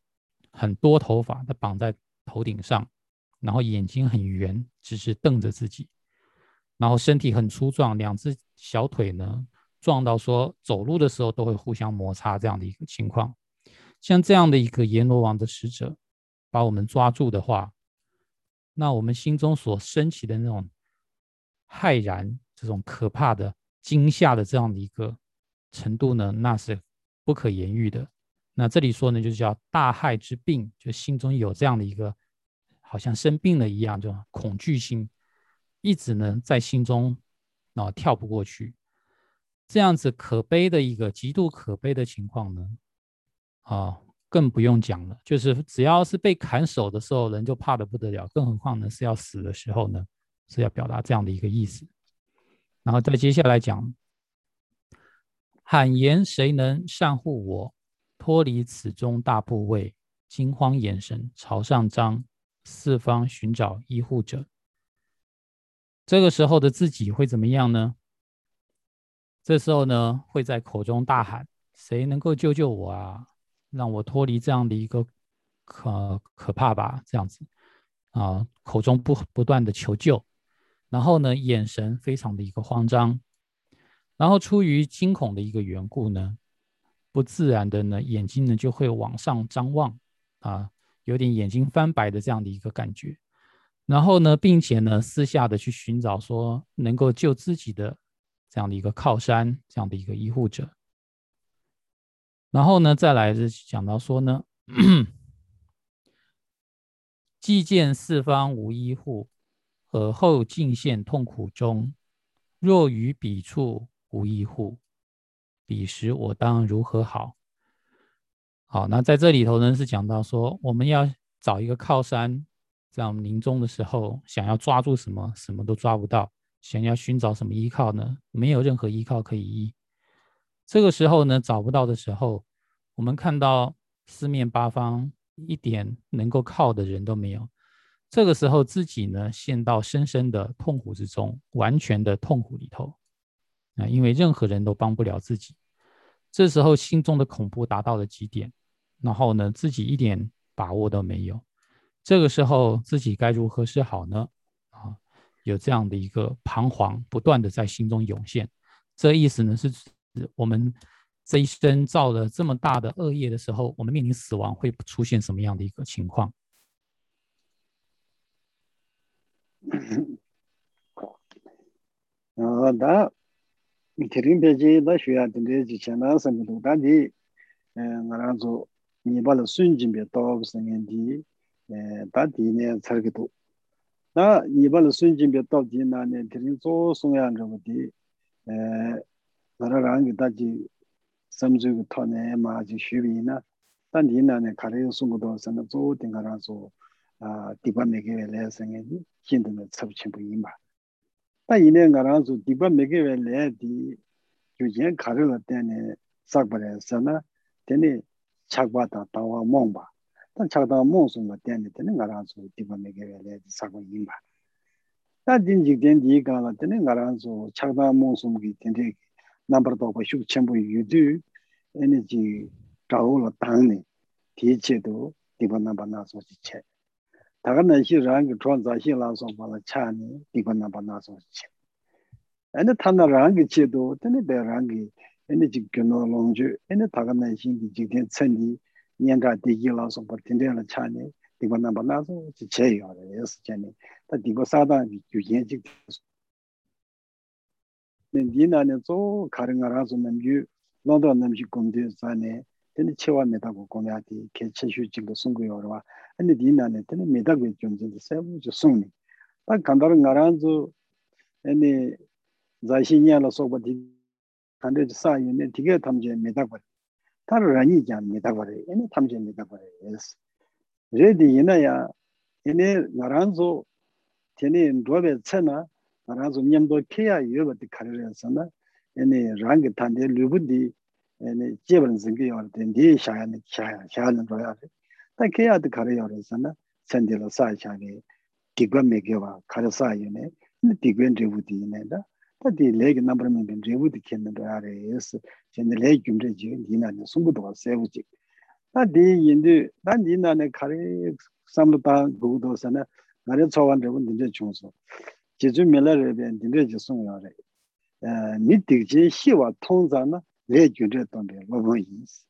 很多头发它绑在头顶上，然后眼睛很圆，只是瞪着自己，然后身体很粗壮，两只小腿呢撞到说走路的时候都会互相摩擦这样的一个情况，像这样的一个阎罗王的使者把我们抓住的话。那我们心中所升起的那种骇然、这种可怕的惊吓的这样的一个程度呢，那是不可言喻的。那这里说呢，就是叫大害之病，就心中有这样的一个好像生病了一样，就恐惧心，一直呢在心中啊跳不过去，这样子可悲的一个极度可悲的情况呢，啊。更不用讲了，就是只要是被砍手的时候，人就怕的不得了，更何况呢是要死的时候呢，是要表达这样的一个意思。然后再接下来讲，喊言谁能善护我，脱离此中大部位，惊慌眼神朝上张，四方寻找医护者。这个时候的自己会怎么样呢？这时候呢会在口中大喊：谁能够救救我啊？让我脱离这样的一个可可怕吧，这样子啊，口中不不断的求救，然后呢，眼神非常的一个慌张，然后出于惊恐的一个缘故呢，不自然的呢，眼睛呢就会往上张望啊，有点眼睛翻白的这样的一个感觉，然后呢，并且呢，私下的去寻找说能够救自己的这样的一个靠山，这样的一个医护者。然后呢，再来是讲到说呢，既见四方无一护，而后尽现痛苦中。若于彼处无一护，彼时我当如何好？好，那在这里头呢，是讲到说，我们要找一个靠山，在我们临终的时候，想要抓住什么，什么都抓不到；想要寻找什么依靠呢？没有任何依靠可以依。这个时候呢，找不到的时候，我们看到四面八方一点能够靠的人都没有。这个时候自己呢，陷到深深的痛苦之中，完全的痛苦里头啊，因为任何人都帮不了自己。这时候心中的恐怖达到了极点，然后呢，自己一点把握都没有。这个时候自己该如何是好呢？啊，有这样的一个彷徨不断的在心中涌现。这意思呢是。我们这一生造了这么大的恶业的时候，我们面临死亡会出现什么样的一个情况？啊，那天灵别节那需要等这几千那什么都大的，嗯，我那做你把那顺境别到什么的，嗯，大地呢差个多。那你把那顺境别到地那呢，天灵做送样这么的，呃。nara rangi daji samzuyu tohne maa ji shubi ina tan di ina ne karayu sungu do sana zo dinga ranzo dikba megewe le sange di hindu ne tsabu chenpo ima tan ina nga ranzo dikba megewe le di yujen karayu la tene sakba le sana tene chakba ta tawa mongba tan chakda mong sunga tene tene nga ranzo dikba megewe le di sakba ima tan dinjik ten di nga ranzo chakda mong sungi tene number do ko shuk chenpo yudu energy chawo la tangni ti che do diba namba na so si che. Daga na shi rangi chuan za shi la so pa la cha ni diba namba na so si che. Ene tanda rangi che do tene be rangi ene ji gyuno longju ene daga na shi ki jikden tsendi nyanga digi la so pa tende la cha ni diba namba na so si che yo re yes che ni. Ta diba sada yu yen jik so. 디나네 조 가르가라서 남주 너도 남지 공대 산에 근데 체와 메다고 공야디 개체슈 진거 송고요와 근데 닌나네 근데 메다고 좀 진짜 세부 저 송니 딱 간다른 가란조 아니 자신이야로 소바디 간데 사이네 디게 탐제 메다고 다른 아니 장 메다고 아니 탐제 메다고 예스 레디 이나야 이네 나란조 테네 로베 체나 알아서 냠도 케야 여버디 카르레서나? 아니 랑게 탄데 르부디 아니 제번 생기 요르데 샤야니 샤야 샤는 로야. 다 케야드 카르요르서나? 센디로 사이샤니 디그 메게와 카르사이네. 디그엔 레부디네다 다디 레게 넘버면 된 레부디 켄는데 아레스 젠데 레 김데 지 니나니 송고도가 세우지. 다디 인데 난 니나네 카레 삼르다 고도서나? 나레 초완 레분 딘데 중소 jizu mila rebe dinde jisung yo re ni dikje shiwa tongza na le gyunze tongbe lobo yinsi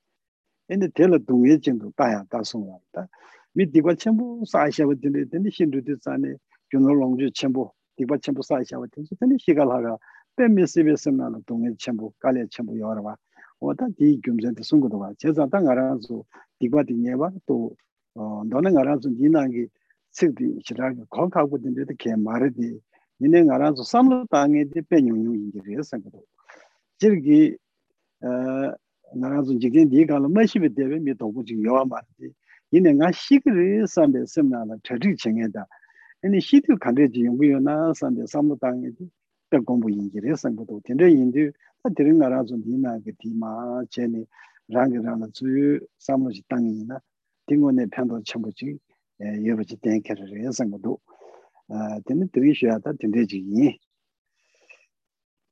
ene tela dungye jindu daya dasung yo da mi dikwa chenpo saashawa dinde dinde shindu di zane gyuno longju chenpo dikwa chenpo saashawa dinde dinde shikal haga pemme sibe semna na dungye chenpo kale chenpo yo rwa oda di gyumze di sungu dwa cheza ta nga ranzu dikwa di nyewa to ndona nga ranzu di nangi tsikdi shiragi kong kaku dinde di ke mara di 니네 알아서 삼로 땅에 대변용용 인지를 생각도 저기 어 나라서 지금 네가 마시베 되면 미 도구 지금 요아 말이지 니네 가 시그를 삼베 sem나나 저지 정해다 아니 시도 간대지 용구요나 삼베 삼로 땅에 또 공부 인지를 생각도 된데 인도 다 들은 알아서 니나 그 디마 제니 랑이라는 주 삼로지 땅이나 딩원의 편도 첨부지 예 여러지 땡케를 해서 것도 啊怎么读一下他听得进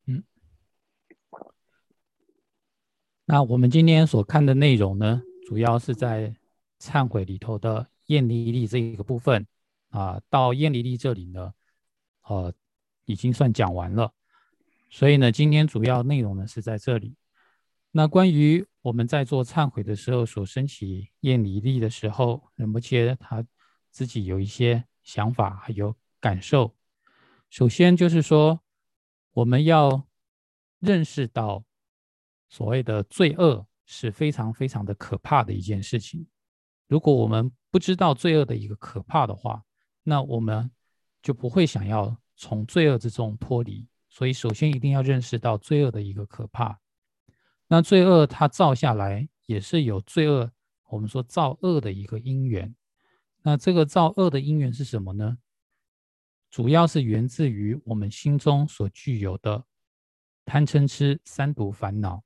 嗯。那我们今天所看的内容呢主要是在忏悔里头的艳丽丽这一个部分啊到艳丽丽这里呢呃已经算讲完了。所以呢今天主要内容呢是在这里。那关于我们在做忏悔的时候所升起艳丽丽的时候人们觉他自己有一些想法还有感受。首先就是说，我们要认识到所谓的罪恶是非常非常的可怕的一件事情。如果我们不知道罪恶的一个可怕的话，那我们就不会想要从罪恶之中脱离。所以，首先一定要认识到罪恶的一个可怕。那罪恶它造下来也是有罪恶，我们说造恶的一个因缘。那这个造恶的因缘是什么呢？主要是源自于我们心中所具有的贪嗔痴三毒烦恼。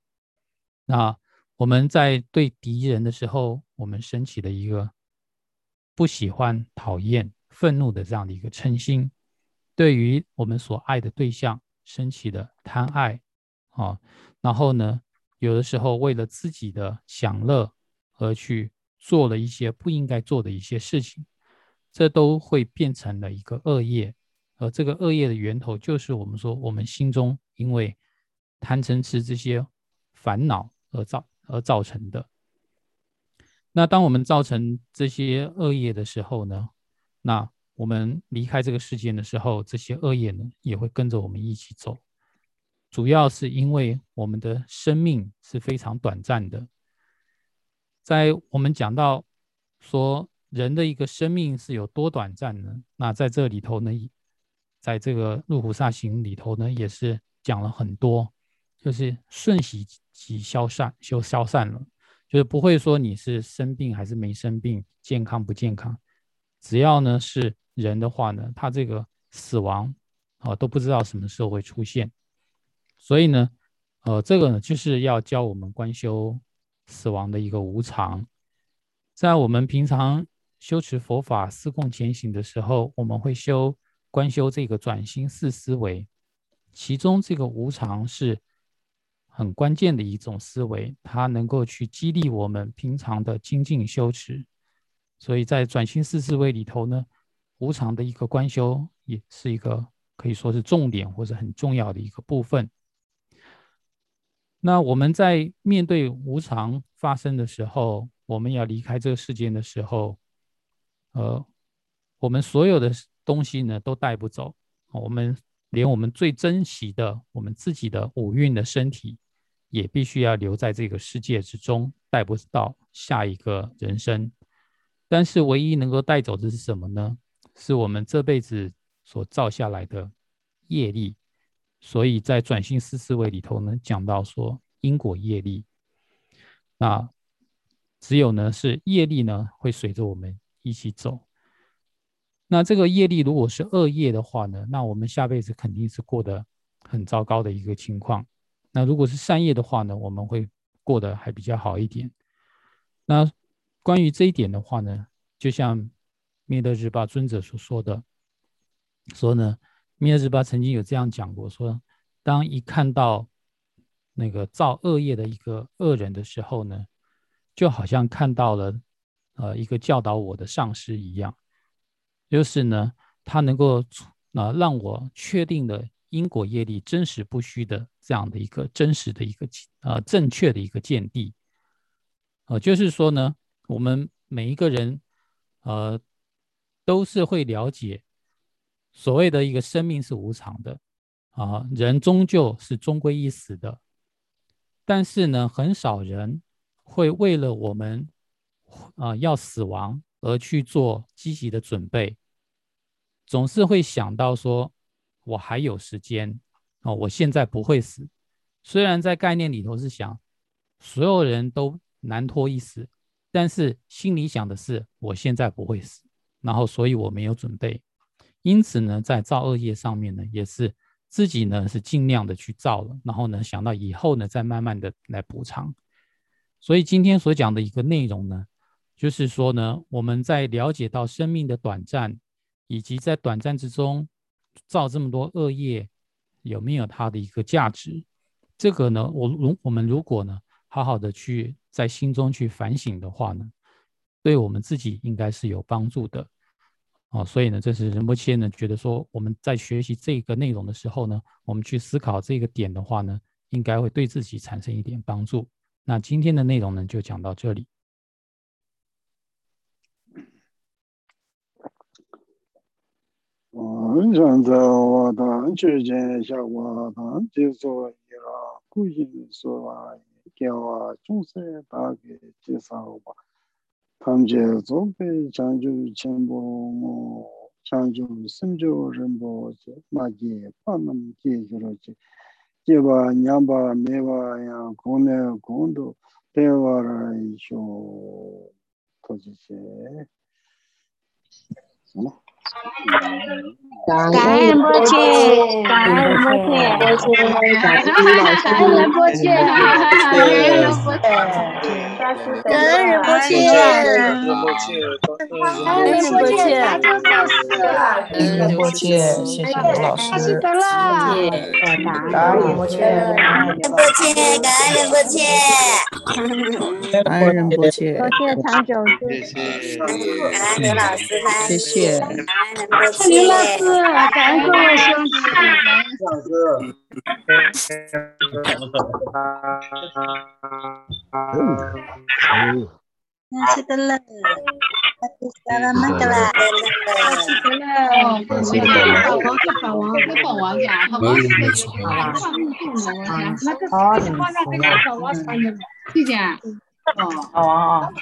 那我们在对敌人的时候，我们升起的一个不喜欢、讨厌、愤怒的这样的一个嗔心；对于我们所爱的对象。升起的贪爱，啊，然后呢，有的时候为了自己的享乐而去做了一些不应该做的一些事情，这都会变成了一个恶业，而这个恶业的源头就是我们说我们心中因为贪嗔痴这些烦恼而造而造成的。那当我们造成这些恶业的时候呢，那。我们离开这个世界的时候，这些恶业呢也会跟着我们一起走。主要是因为我们的生命是非常短暂的。在我们讲到说人的一个生命是有多短暂呢？那在这里头呢，在这个《入菩萨行》里头呢，也是讲了很多，就是瞬息即消散，就消散了，就是不会说你是生病还是没生病，健康不健康，只要呢是。人的话呢，他这个死亡啊都不知道什么时候会出现，所以呢，呃，这个呢就是要教我们观修死亡的一个无常。在我们平常修持佛法、思供前行的时候，我们会修观修这个转心四思维，其中这个无常是很关键的一种思维，它能够去激励我们平常的精进修持。所以在转心四思维里头呢。无常的一个观修，也是一个可以说是重点或者很重要的一个部分。那我们在面对无常发生的时候，我们要离开这个世界的时候，呃，我们所有的东西呢都带不走，我们连我们最珍惜的我们自己的五蕴的身体，也必须要留在这个世界之中，带不到下一个人生。但是唯一能够带走的是什么呢？是我们这辈子所造下来的业力，所以在转性思思维里头呢，讲到说因果业力，那只有呢是业力呢会随着我们一起走。那这个业力如果是恶业的话呢，那我们下辈子肯定是过得很糟糕的一个情况。那如果是善业的话呢，我们会过得还比较好一点。那关于这一点的话呢，就像。灭德日巴尊者所说的，说呢，灭德日巴曾经有这样讲过，说当一看到那个造恶业的一个恶人的时候呢，就好像看到了呃一个教导我的上师一样，就是呢，他能够啊让我确定的因果业力真实不虚的这样的一个真实的一个呃正确的一个见地，呃，就是说呢，我们每一个人呃。都是会了解所谓的一个生命是无常的，啊，人终究是终归一死的。但是呢，很少人会为了我们啊要死亡而去做积极的准备，总是会想到说，我还有时间哦，我现在不会死。虽然在概念里头是想所有人都难脱一死，但是心里想的是我现在不会死，然后所以我没有准备。因此呢，在造恶业上面呢，也是自己呢是尽量的去造了，然后呢想到以后呢再慢慢的来补偿。所以今天所讲的一个内容呢，就是说呢，我们在了解到生命的短暂，以及在短暂之中造这么多恶业，有没有它的一个价值？这个呢，我如我们如果呢好好的去在心中去反省的话呢，对我们自己应该是有帮助的。哦，所以呢，这是仁波切呢觉得说，我们在学习这个内容的时候呢，我们去思考这个点的话呢，应该会对自己产生一点帮助。那今天的内容呢，就讲到这里。rāndā wādā chū jēn xiā wādā jī sō yirā gu yīn sō wā kia wā chūng sē dā gī jī sā wā tam jē sō bē chāng chū chēn bō ngō chāng chū sīm chū rīm bō chī mā gī pā nam gī yu rō chī jī wā nyam bā mē wā yā gō nē gō ndō tē wā rā yī shō tō chī chē 感恩波切，感恩波切，感恩波切，感恩人不见，感恩人不见，感恩人不，感恩人不见，谢谢老师，谢谢，感恩人不见，感恩人不见，感恩人不见，感恩人不，谢长久，谢谢，感恩，谢谢，刘老师，感恩各位兄弟，感恩老师。那吃的了，爸爸妈妈了，吃的了，好，好，谢谢。哦，好，好，好，